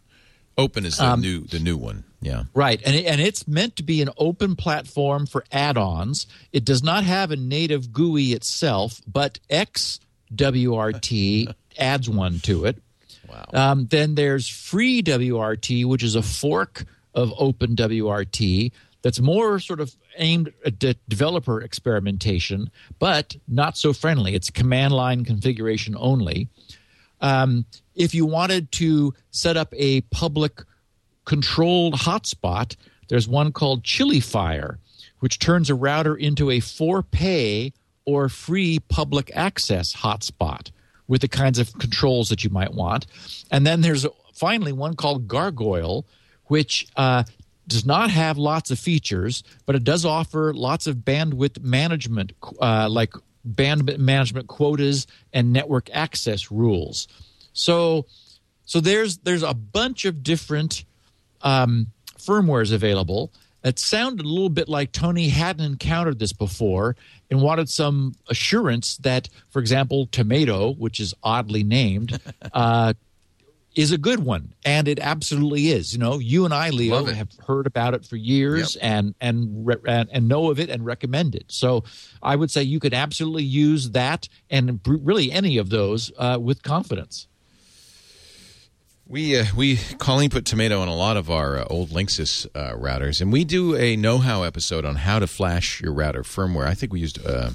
[SPEAKER 3] Open is the
[SPEAKER 4] Um,
[SPEAKER 3] new the new one. Yeah.
[SPEAKER 4] Right, and it, and it's meant to be an open platform for add-ons. It does not have a native GUI itself, but XWRT *laughs* adds one to it.
[SPEAKER 3] Wow.
[SPEAKER 4] Um, then there's Free WRT, which is a fork of Open WRT that's more sort of aimed at de- developer experimentation, but not so friendly. It's command line configuration only. Um, if you wanted to set up a public controlled hotspot, there's one called Chillifire, which turns a router into a for pay or free public access hotspot with the kinds of controls that you might want. And then there's finally one called Gargoyle, which uh, does not have lots of features, but it does offer lots of bandwidth management, uh, like bandwidth management quotas and network access rules. So, so there's there's a bunch of different um, firmwares available. It sounded a little bit like Tony hadn't encountered this before and wanted some assurance that, for example, Tomato, which is oddly named, *laughs* uh, is a good one, and it absolutely is. You know, you and I, Leo, have heard about it for years and and, re- and and know of it and recommend it. So I would say you could absolutely use that and br- really any of those uh, with confidence.
[SPEAKER 3] We uh, we Colleen put tomato on a lot of our uh, old Linksys uh, routers, and we do a know-how episode on how to flash your router firmware. I think we used uh,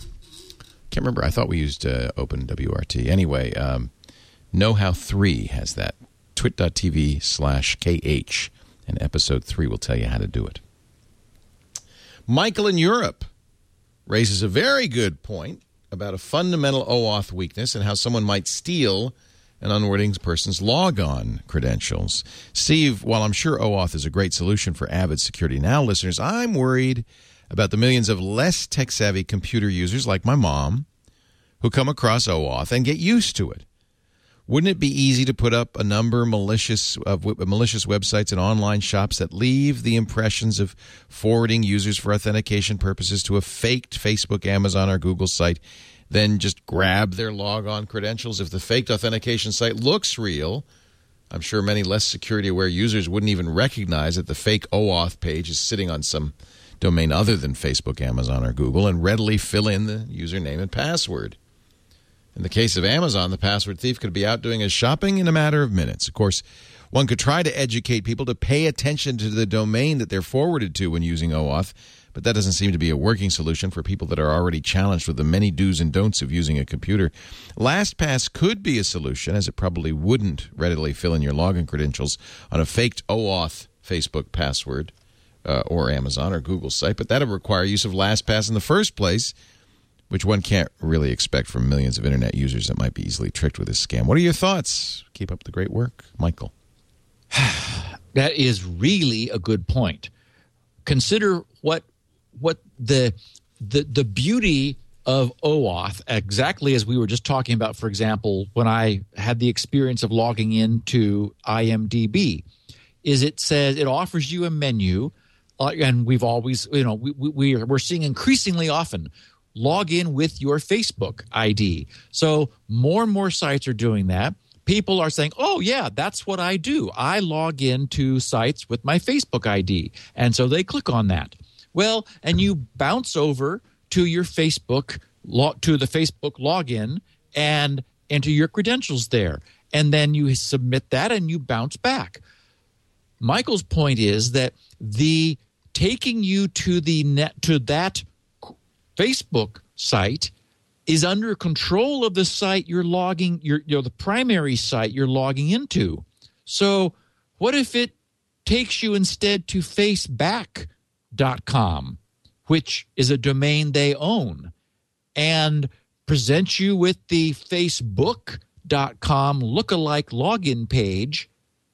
[SPEAKER 3] can't remember. I thought we used uh, OpenWRT. Anyway, um, Know-how three has that twit.tv slash kh, and episode three will tell you how to do it. Michael in Europe raises a very good point about a fundamental OAuth weakness and how someone might steal an unwitting person's logon credentials. Steve, while I'm sure OAuth is a great solution for Avid Security Now listeners, I'm worried about the millions of less tech savvy computer users like my mom who come across OAuth and get used to it. Wouldn't it be easy to put up a number malicious of malicious websites and online shops that leave the impressions of forwarding users for authentication purposes to a faked Facebook, Amazon, or Google site, then just grab their logon credentials? If the faked authentication site looks real, I'm sure many less security aware users wouldn't even recognize that the fake OAuth page is sitting on some domain other than Facebook, Amazon, or Google and readily fill in the username and password. In the case of Amazon, the password thief could be out doing his shopping in a matter of minutes. Of course, one could try to educate people to pay attention to the domain that they're forwarded to when using OAuth, but that doesn't seem to be a working solution for people that are already challenged with the many do's and don'ts of using a computer. LastPass could be a solution, as it probably wouldn't readily fill in your login credentials on a faked OAuth Facebook password uh, or Amazon or Google site, but that would require use of LastPass in the first place which one can't really expect from millions of internet users that might be easily tricked with this scam. What are your thoughts? Keep up the great work, Michael. *sighs*
[SPEAKER 4] That is really a good point. Consider what what the the the beauty of OAuth, exactly as we were just talking about, for example, when I had the experience of logging into IMDb, is it says it offers you a menu, uh, and we've always, you know, we, we, we're seeing increasingly often log in with your Facebook ID. So more and more sites are doing that. People are saying, oh, yeah, that's what I do. I log into sites with my Facebook ID. And so they click on that. Well, and you bounce over to your Facebook, to the Facebook login and enter your credentials there. And then you submit that and you bounce back. Michael's point is that the taking you to the net to that Facebook site is under control of the site you're logging your you know the primary site you're logging into. So what if it takes you instead to faceback.com, which is a domain they own, and presents you with the facebook.com lookalike login page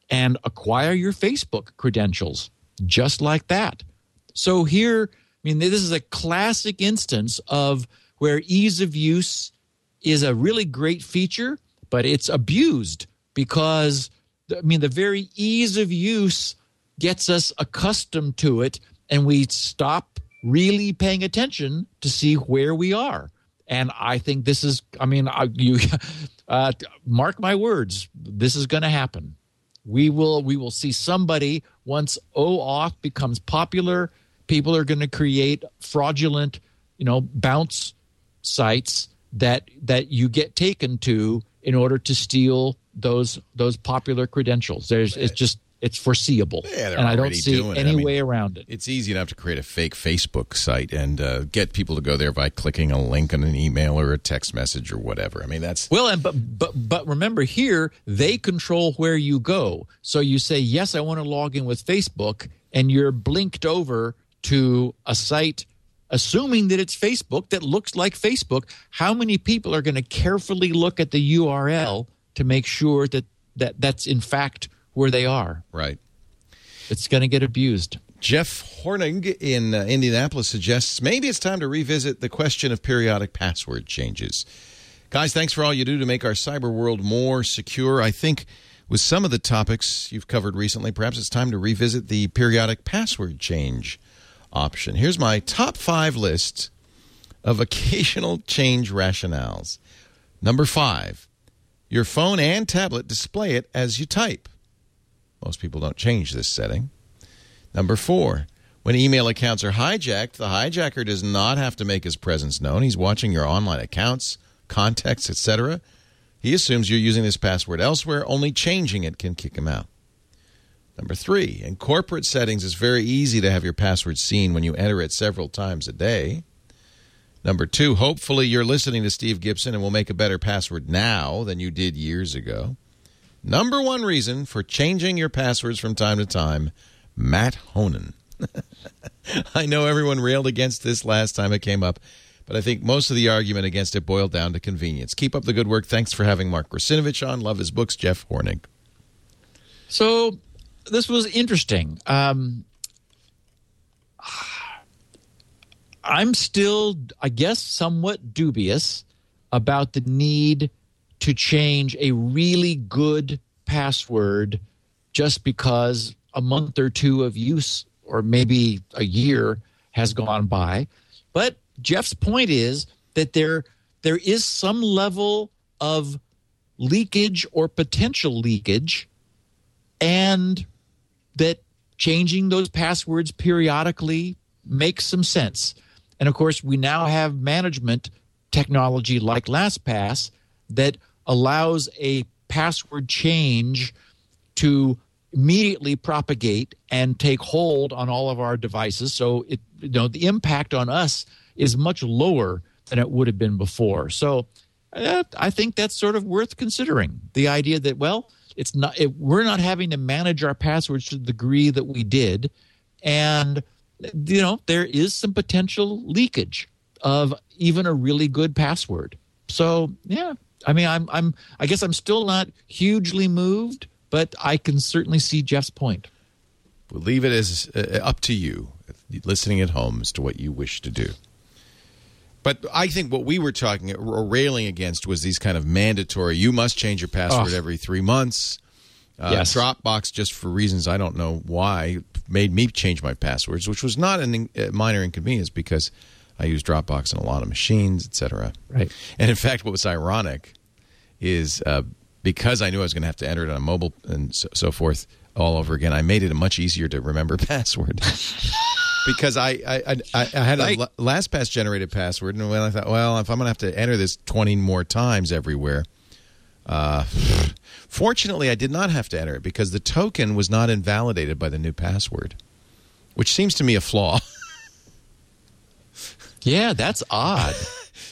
[SPEAKER 4] and acquire your Facebook credentials just like that. So here, I mean, this is a classic instance of where ease of use is a really great feature, but it's abused because I mean the very ease of use gets us accustomed to it and we stop really paying attention to see where we are. And I think this is, I mean, I, you *laughs* uh, mark my words, this is going to happen. We will, we will see somebody once OAuth becomes popular. People are going to create fraudulent, you know, bounce sites that that you get taken to in order to steal those those popular credentials. There's it's just it's foreseeable,
[SPEAKER 3] Yeah,
[SPEAKER 4] and I don't see any
[SPEAKER 3] I mean,
[SPEAKER 4] way around it.
[SPEAKER 3] It's easy enough to create a fake Facebook site and uh, get people to go there by clicking a link on an email or a text message or whatever. I mean, that's
[SPEAKER 4] Well, and but but but remember here they control where you go. So you say yes, I want to log in with Facebook, and you're blinked over to a site, assuming that it's Facebook that looks like Facebook. How many people are going to carefully look at the URL to make sure that that that's in fact where they are?
[SPEAKER 3] right.
[SPEAKER 4] It's going to get abused.
[SPEAKER 3] Jeff Hornig in uh, Indianapolis suggests maybe it's time to revisit the question of periodic password changes. Guys, thanks for all you do to make our cyber world more secure. I think with some of the topics you've covered recently, perhaps it's time to revisit the periodic password change option. Here's my top five list of occasional change rationales. Number five, your phone and tablet display it as you type. Most people don't change this setting. Number four, when email accounts are hijacked, the hijacker does not have to make his presence known. He's watching your online accounts, contacts, etc. He assumes you're using this password elsewhere, only changing it can kick him out. Number three, in corporate settings, it's very easy to have your password seen when you enter it several times a day. Number two, hopefully you're listening to Steve Gibson and will make a better password now than you did years ago. Number one reason for changing your passwords from time to time Matt Honan. *laughs* I know everyone railed against this last time it came up, but I think most of the argument against it boiled down to convenience. Keep up the good work. Thanks for having Mark Russinovich on. Love his books, Jeff Hornig.
[SPEAKER 4] So this was interesting. Um, I'm still, I guess, somewhat dubious about the need to change a really good password just because a month or two of use or maybe a year has gone by. But Jeff's point is that there there is some level of leakage or potential leakage and that changing those passwords periodically makes some sense. And of course, we now have management technology like LastPass that allows a password change to immediately propagate and take hold on all of our devices. So it you know the impact on us is much lower than it would have been before. So uh, I think that's sort of worth considering. The idea that well, it's not it, we're not having to manage our passwords to the degree that we did, and you know there is some potential leakage of even a really good password. So yeah, I mean I'm I'm I guess I'm still not hugely moved, but I can certainly see Jeff's point.
[SPEAKER 3] We'll leave it as uh, up to you, listening at home, as to what you wish to do. But I think what we were talking or railing against was these kind of mandatory. You must change your password
[SPEAKER 4] Oh.
[SPEAKER 3] every three months. Uh,
[SPEAKER 4] Yes.
[SPEAKER 3] Dropbox, just for reasons I don't know why, made me change my passwords, which was not a minor inconvenience because I use Dropbox on a lot of machines, etc.
[SPEAKER 4] Right.
[SPEAKER 3] And in fact, what was ironic is uh, because I knew I was going to have to enter it on a mobile and so, so forth all over again, I made it a much easier to remember *laughs* password. *laughs* because I I, I, I had a
[SPEAKER 4] Right.
[SPEAKER 3] la- LastPass generated password, and when I thought, well, if I'm going to have to enter this 20 more times everywhere, uh, *laughs* fortunately, I did not have to enter it because the token was not invalidated by the new password, which seems to me a flaw.
[SPEAKER 4] Yeah, that's odd. *laughs*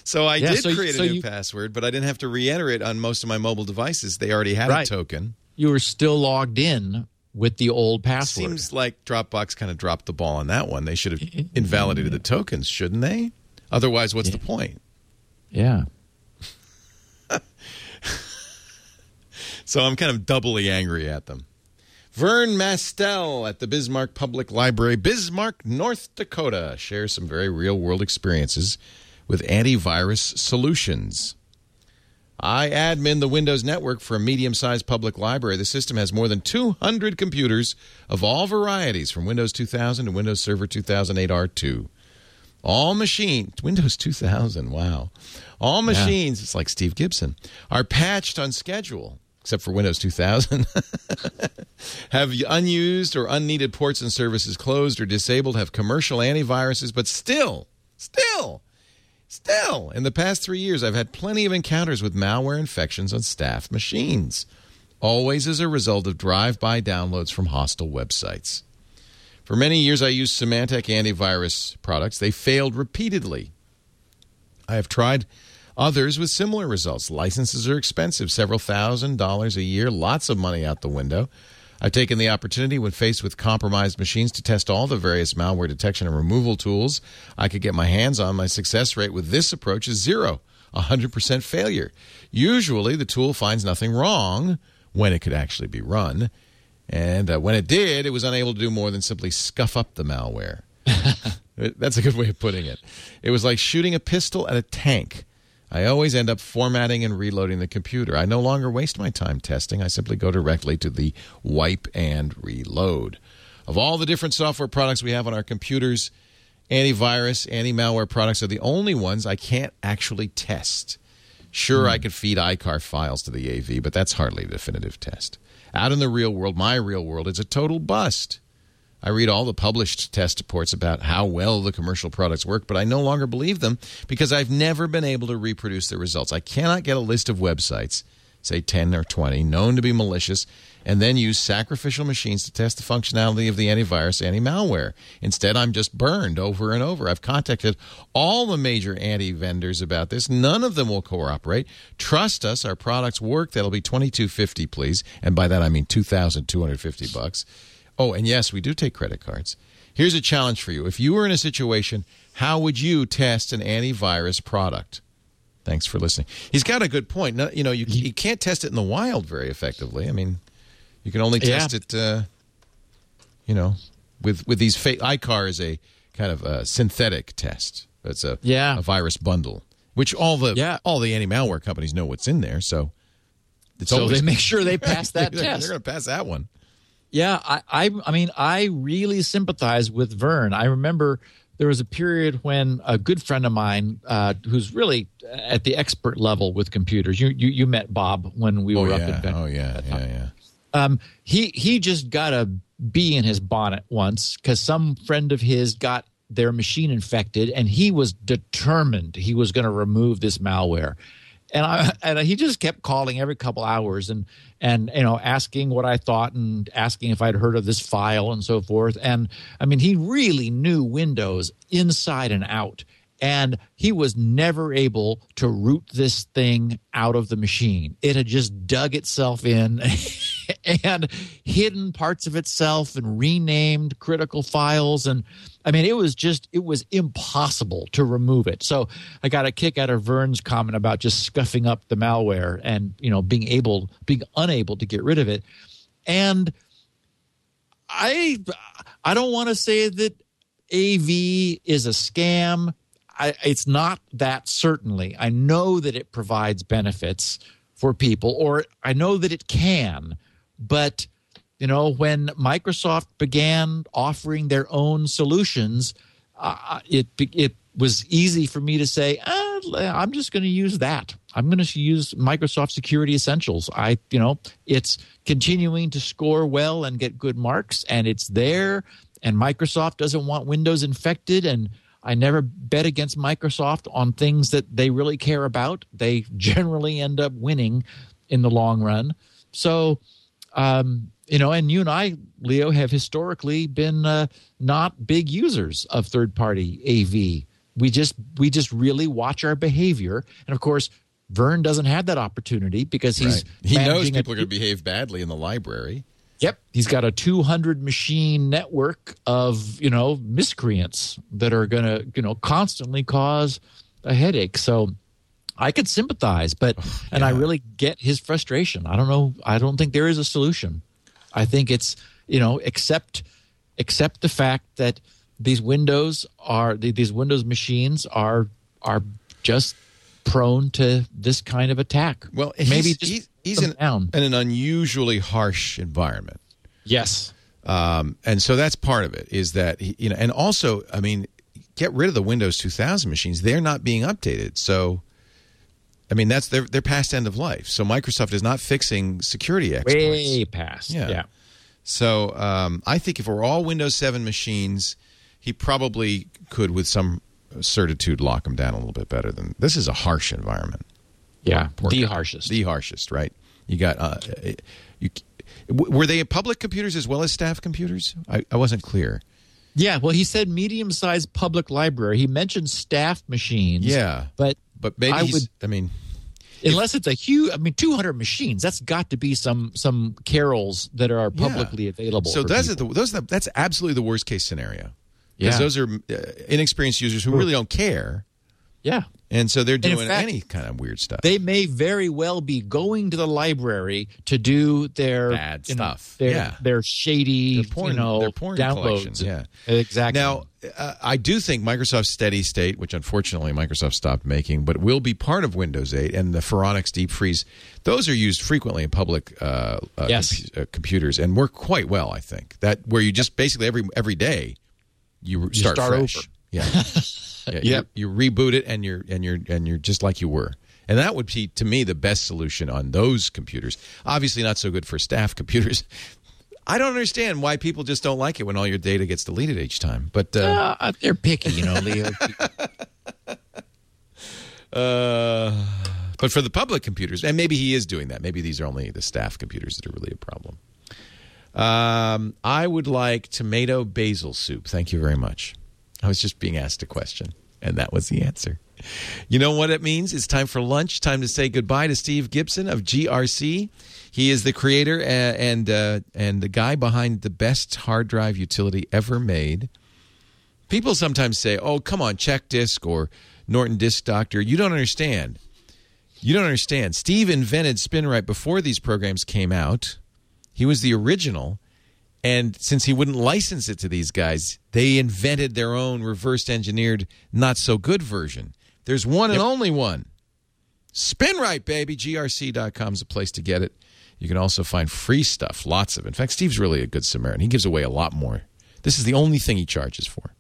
[SPEAKER 3] So I
[SPEAKER 4] Yeah,
[SPEAKER 3] did
[SPEAKER 4] so-
[SPEAKER 3] create
[SPEAKER 4] so
[SPEAKER 3] a new
[SPEAKER 4] you-
[SPEAKER 3] password, but I didn't have to re-enter it on most of my mobile devices. They already had
[SPEAKER 4] Right.
[SPEAKER 3] a token.
[SPEAKER 4] you were still logged in with the old password.
[SPEAKER 3] Seems like Dropbox kind of dropped the ball on that one. They should have invalidated the tokens, shouldn't they? Otherwise, what's the point?
[SPEAKER 4] yeah. *laughs*
[SPEAKER 3] So I'm kind of doubly angry at them. Vern Mastel at the Bismarck Public Library, Bismarck, North Dakota, shares some very real world experiences with antivirus solutions. I admin the Windows network for a medium sized public library. The system has more than 200 computers of all varieties, from Windows 2000 to Windows Server 2008 R2. All machines, Windows 2000, wow. All machines, it's like Steve Gibson, are patched on schedule, except for Windows 2000. *laughs* have unused or unneeded ports and services closed or disabled, have commercial antiviruses, but still, still, Still, in the past three years, I've had plenty of encounters with malware infections on staff machines, always as a result of drive by downloads from hostile websites. For many years, I used Symantec antivirus products. They failed repeatedly. I have tried others with similar results. Licenses are expensive, several thousand dollars a year, lots of money out the window. I've taken the opportunity when faced with compromised machines to test all the various malware detection and removal tools I could get my hands on. My success rate with this approach is zero, 100% failure. Usually the tool finds nothing wrong when it could actually be run. And uh, when it did, it was unable to do more than simply scuff up the malware. *laughs* That's a good way of putting it. It was like shooting a pistol at a tank. I always end up formatting and reloading the computer. I no longer waste my time testing. I simply go directly to the wipe and reload. Of all the different software products we have on our computers, antivirus, anti malware products are the only ones I can't actually test. Sure, mm. I could feed EICAR files to the AV, but that's hardly a definitive test. Out in the real world, my real world, it's a total bust. I read all the published test reports about how well the commercial products work, but I no longer believe them because I've never been able to reproduce the results. I cannot get a list of websites, say 10 or 20, known to be malicious, and then use sacrificial machines to test the functionality of the antivirus anti malware. Instead, I'm just burned over and over. I've contacted all the major anti vendors about this. None of them will cooperate. Trust us, our products work. That'll be 2250 please. And by that I mean 2250 bucks. Oh, and yes, we do take credit cards. Here's a challenge for you. If you were in a situation, how would you test an antivirus product? Thanks for listening. He's got a good point. No, you know, you, you can't test it in the wild very effectively. I mean, you can only test yeah. it, uh, you know, with with these fake. EICAR is a kind of a synthetic test. It's a yeah. a virus bundle, which all the yeah. all the anti malware companies know what's in there. So,
[SPEAKER 4] so always, they make sure they *laughs* pass that
[SPEAKER 3] they're,
[SPEAKER 4] test.
[SPEAKER 3] They're going to pass that one.
[SPEAKER 4] Yeah, I, I, I mean, I really sympathize with Vern. I remember there was a period when a good friend of mine, uh, who's really at the expert level with computers, you you, you met Bob when we
[SPEAKER 3] oh,
[SPEAKER 4] were
[SPEAKER 3] yeah.
[SPEAKER 4] up
[SPEAKER 3] in Oh yeah, yeah, yeah.
[SPEAKER 4] Um, he he just got a bee in his bonnet once because some friend of his got their machine infected, and he was determined he was going to remove this malware and I and he just kept calling every couple hours and and you know asking what I thought and asking if I'd heard of this file and so forth. And I mean, he really knew Windows inside and out. And he was never able to root this thing out of the machine. It had just dug itself in *laughs* *laughs* and hidden parts of itself and renamed critical files. And I mean, it was just, it was impossible to remove it. So I got a kick out of Vern's comment about just scuffing up the malware and, you know, being able, being unable to get rid of it. And I, I don't want to say that AV is a scam I, it's not that certainly. I know that it provides benefits for people, or I know that it can, but you know when Microsoft began offering their own solutions, uh, it it was easy for me to say, ah, I'm just going to use that. I'm going to use Microsoft Security Essentials. I, you know, it's continuing to score well and get good marks, and it's there. And Microsoft doesn't want Windows infected, and I never bet against Microsoft on things that they really care about. They generally end up winning in the long run. So, um, you know, and you and I, Leo, have historically been uh, not big users of third-party AV. We just we just really watch our behavior, and of course, Vern doesn't have that opportunity because he's right.
[SPEAKER 3] he knows people a, are going to behave badly in the library.
[SPEAKER 4] Yep, he's got a 200 machine network of you know miscreants that are going to you know constantly cause a headache. So I could sympathize, but yeah. and I really get his frustration. I don't know. I don't think there is a solution. I think it's you know accept accept the fact that these Windows are these Windows machines are are just prone to this kind of attack.
[SPEAKER 3] Well,
[SPEAKER 4] maybe
[SPEAKER 3] he's,
[SPEAKER 4] just
[SPEAKER 3] he's, he's in, in an unusually harsh environment.
[SPEAKER 4] Yes.
[SPEAKER 3] Um, and so that's part of it is that you know, and also, I mean, get rid of the Windows 2000 machines; they're not being updated. So, I mean, that's they're they're past end of life. So Microsoft is not fixing security exploits.
[SPEAKER 4] Way past.
[SPEAKER 3] Yeah.
[SPEAKER 4] yeah.
[SPEAKER 3] So um, I think if we're all Windows 7 machines, he probably could, with some certitude, lock them down a little bit better than this. Is a harsh environment.
[SPEAKER 4] Yeah.
[SPEAKER 3] Poor
[SPEAKER 4] The
[SPEAKER 3] guy.
[SPEAKER 4] harshest.
[SPEAKER 3] The harshest, right? You got uh, you. Were they public computers as well as staff computers? I, I wasn't clear.
[SPEAKER 4] yeah. Well, he said medium sized public library. He mentioned staff machines.
[SPEAKER 3] Yeah.
[SPEAKER 4] But
[SPEAKER 3] But maybe
[SPEAKER 4] I
[SPEAKER 3] he's,
[SPEAKER 4] would-
[SPEAKER 3] I mean,
[SPEAKER 4] unless it's a huge, I mean, 200 machines, that's got to be some some carrels that are
[SPEAKER 3] yeah.
[SPEAKER 4] publicly available.
[SPEAKER 3] So those are the those are the, that's absolutely the worst case scenario because
[SPEAKER 4] Yeah.
[SPEAKER 3] those are uh, inexperienced users who really don't care,
[SPEAKER 4] yeah.
[SPEAKER 3] and so they're doing
[SPEAKER 4] fact,
[SPEAKER 3] any kind of weird stuff.
[SPEAKER 4] They may very well be going to the library to do their
[SPEAKER 3] Bad
[SPEAKER 4] you know,
[SPEAKER 3] stuff.
[SPEAKER 4] their,
[SPEAKER 3] Yeah.
[SPEAKER 4] their shady,
[SPEAKER 3] Their porn-
[SPEAKER 4] you know,
[SPEAKER 3] their porn
[SPEAKER 4] downloads.
[SPEAKER 3] collection,
[SPEAKER 4] exactly.
[SPEAKER 3] Now, uh, I do think Microsoft's Steady State, which unfortunately Microsoft stopped making, but will be part of Windows 8, and the Faronics Deep Freeze, those are used frequently in public uh, uh,
[SPEAKER 4] Yes.
[SPEAKER 3] compu- uh, computers and work quite well. I think that where you just basically every every day you, re- start,
[SPEAKER 4] start
[SPEAKER 3] fresh.
[SPEAKER 4] over.
[SPEAKER 3] Yeah, *laughs* yeah you-
[SPEAKER 4] Yep.
[SPEAKER 3] You, reboot it, and you're and you're and you're just like you were. And that would be, to me, the best solution on those computers. Obviously, not so good for staff computers. *laughs* I don't understand why people just don't like it when all your data gets deleted each time. But uh,
[SPEAKER 4] Uh, they're picky, you know. Leo. *laughs*
[SPEAKER 3] Uh, but for the public computers, and maybe he is doing that. Maybe these are only the staff computers that are really a problem. Um, I would like tomato basil soup. Thank you very much. I was just being asked a question, and that was the answer. You know what it means? It's time for lunch. Time to say goodbye to Steve Gibson of GRC. He is the creator and and, uh, and the guy behind the best hard drive utility ever made. People sometimes say, "Oh, come on, check disk or Norton Disk Doctor." You don't understand. You don't understand. Steve invented SpinRite before these programs came out. He was the original, and since he wouldn't license it to these guys, they invented their own reverse engineered, not so good version. There's one and only one. SpinRite, baby. GRC.com is a place to get it. You can also find free stuff, lots of. it. In fact, Steve's really a good Samaritan. He gives away a lot more. This is the only thing he charges for.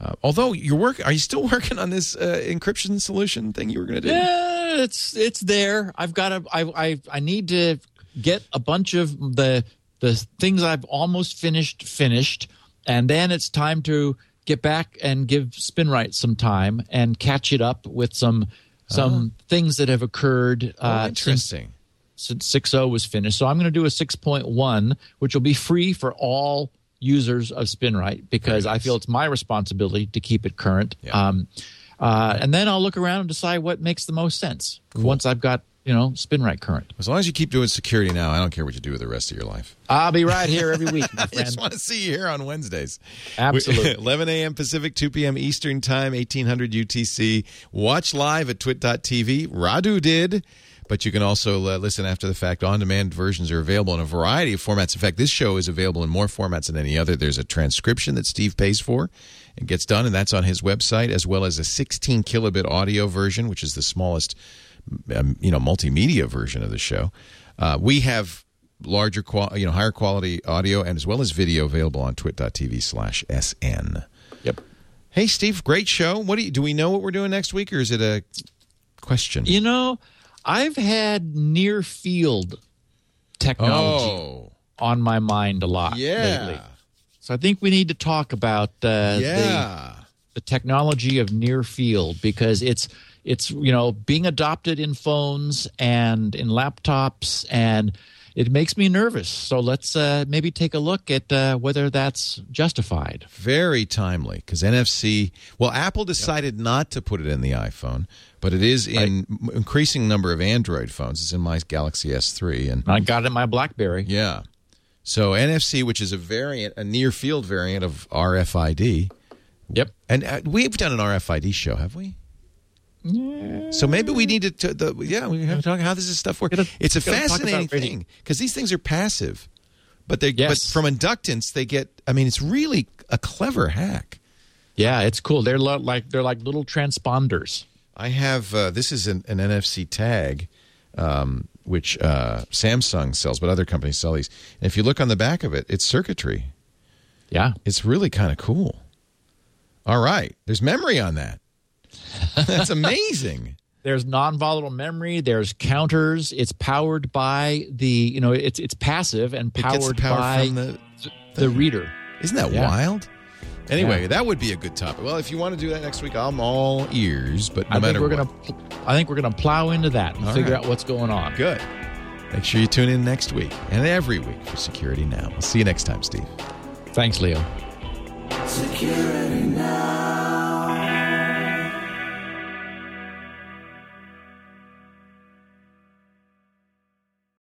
[SPEAKER 3] Uh, although you're working, are you still *laughs* working on this uh, encryption solution thing you were going to do?
[SPEAKER 4] Yeah, it's it's there. I've got to. I I I need to get a bunch of the the things I've almost finished finished, and then it's time to get back and give SpinRite some time and catch it up with some some things that have occurred
[SPEAKER 3] Oh,
[SPEAKER 4] uh, since
[SPEAKER 3] interesting.
[SPEAKER 4] since 6.0 was finished. So I'm going to do a 6.1, which will be free for all users of SpinRite because I feel it's my responsibility to keep it current.
[SPEAKER 3] Yeah.
[SPEAKER 4] Um, uh, and then I'll look around and decide what makes the most sense once I've got you know SpinRite current.
[SPEAKER 3] As long as you keep doing security now, I don't care what you do with the rest of your life.
[SPEAKER 4] I'll be right here every week, my *laughs*
[SPEAKER 3] I just want to see you here on Wednesdays.
[SPEAKER 4] Absolutely. *laughs*
[SPEAKER 3] 11 a.m. Pacific, 2 p.m. Eastern Time, 1800 UTC. Watch live at twit.tv. Radu did. But you can also uh, listen after the fact. On demand versions are available in a variety of formats. In fact, this show is available in more formats than any other. There's a transcription that Steve pays for and gets done, and that's on his website, as well as a 16 kilobit audio version, which is the smallest um, you know multimedia version of the show. Uh, we have larger qual- you know higher quality audio and as well as video available on twit.tv slash sn
[SPEAKER 4] Yep.
[SPEAKER 3] hey steve great show what do you do we know what we're doing next week or is it a question
[SPEAKER 4] You know, I've had near field technology
[SPEAKER 3] oh
[SPEAKER 4] on my mind a lot lately.
[SPEAKER 3] yeah
[SPEAKER 4] So I think we need to talk about uh, the the technology of near field because it's it's you know being adopted in phones and in laptops and it makes me nervous. So let's uh, maybe take a look at uh, whether that's justified.
[SPEAKER 3] Very timely because nfc well apple decided not to put it in the iphone but it is in m- increasing number of android phones. It's in my galaxy s3 and
[SPEAKER 4] i got it in my blackberry.
[SPEAKER 3] Yeah. So NFC, which is a variant, a near field variant of RFID,
[SPEAKER 4] yep.
[SPEAKER 3] And uh, we've done an RFID show, have we? So maybe we need to, to the, yeah, we have to talk how this stuff work.
[SPEAKER 4] Gotta-
[SPEAKER 3] it's a
[SPEAKER 4] gotta talk about
[SPEAKER 3] fascinating thing because these things are passive, but they but from inductance they get. I mean, it's really a clever hack.
[SPEAKER 4] Yeah, it's cool. They're lo- like they're like little transponders.
[SPEAKER 3] I have uh, this is an, an NFC tag, um, which uh, Samsung sells, but other companies sell these. And if you look on the back of it, it's circuitry.
[SPEAKER 4] Yeah.
[SPEAKER 3] It's really kind of cool. All right, there's memory on that. That's amazing. *laughs*
[SPEAKER 4] There's non-volatile memory. There's counters. It's powered by the you know it's it's passive and
[SPEAKER 3] It gets the
[SPEAKER 4] powered
[SPEAKER 3] power
[SPEAKER 4] by
[SPEAKER 3] from the.
[SPEAKER 4] the reader.
[SPEAKER 3] Isn't that
[SPEAKER 4] Yeah.
[SPEAKER 3] wild? Anyway,
[SPEAKER 4] Yeah.
[SPEAKER 3] that would be a good topic. Well, if you want to do that next week, I'm all ears. But no
[SPEAKER 4] I think
[SPEAKER 3] matter
[SPEAKER 4] we're
[SPEAKER 3] what,
[SPEAKER 4] gonna I think we're gonna plow into that and
[SPEAKER 3] All
[SPEAKER 4] figure
[SPEAKER 3] right.
[SPEAKER 4] out what's going on.
[SPEAKER 3] good. Make sure you tune in next week and every week for Security Now. We'll see you next time, Steve.
[SPEAKER 4] Thanks, Leo.
[SPEAKER 5] Security now.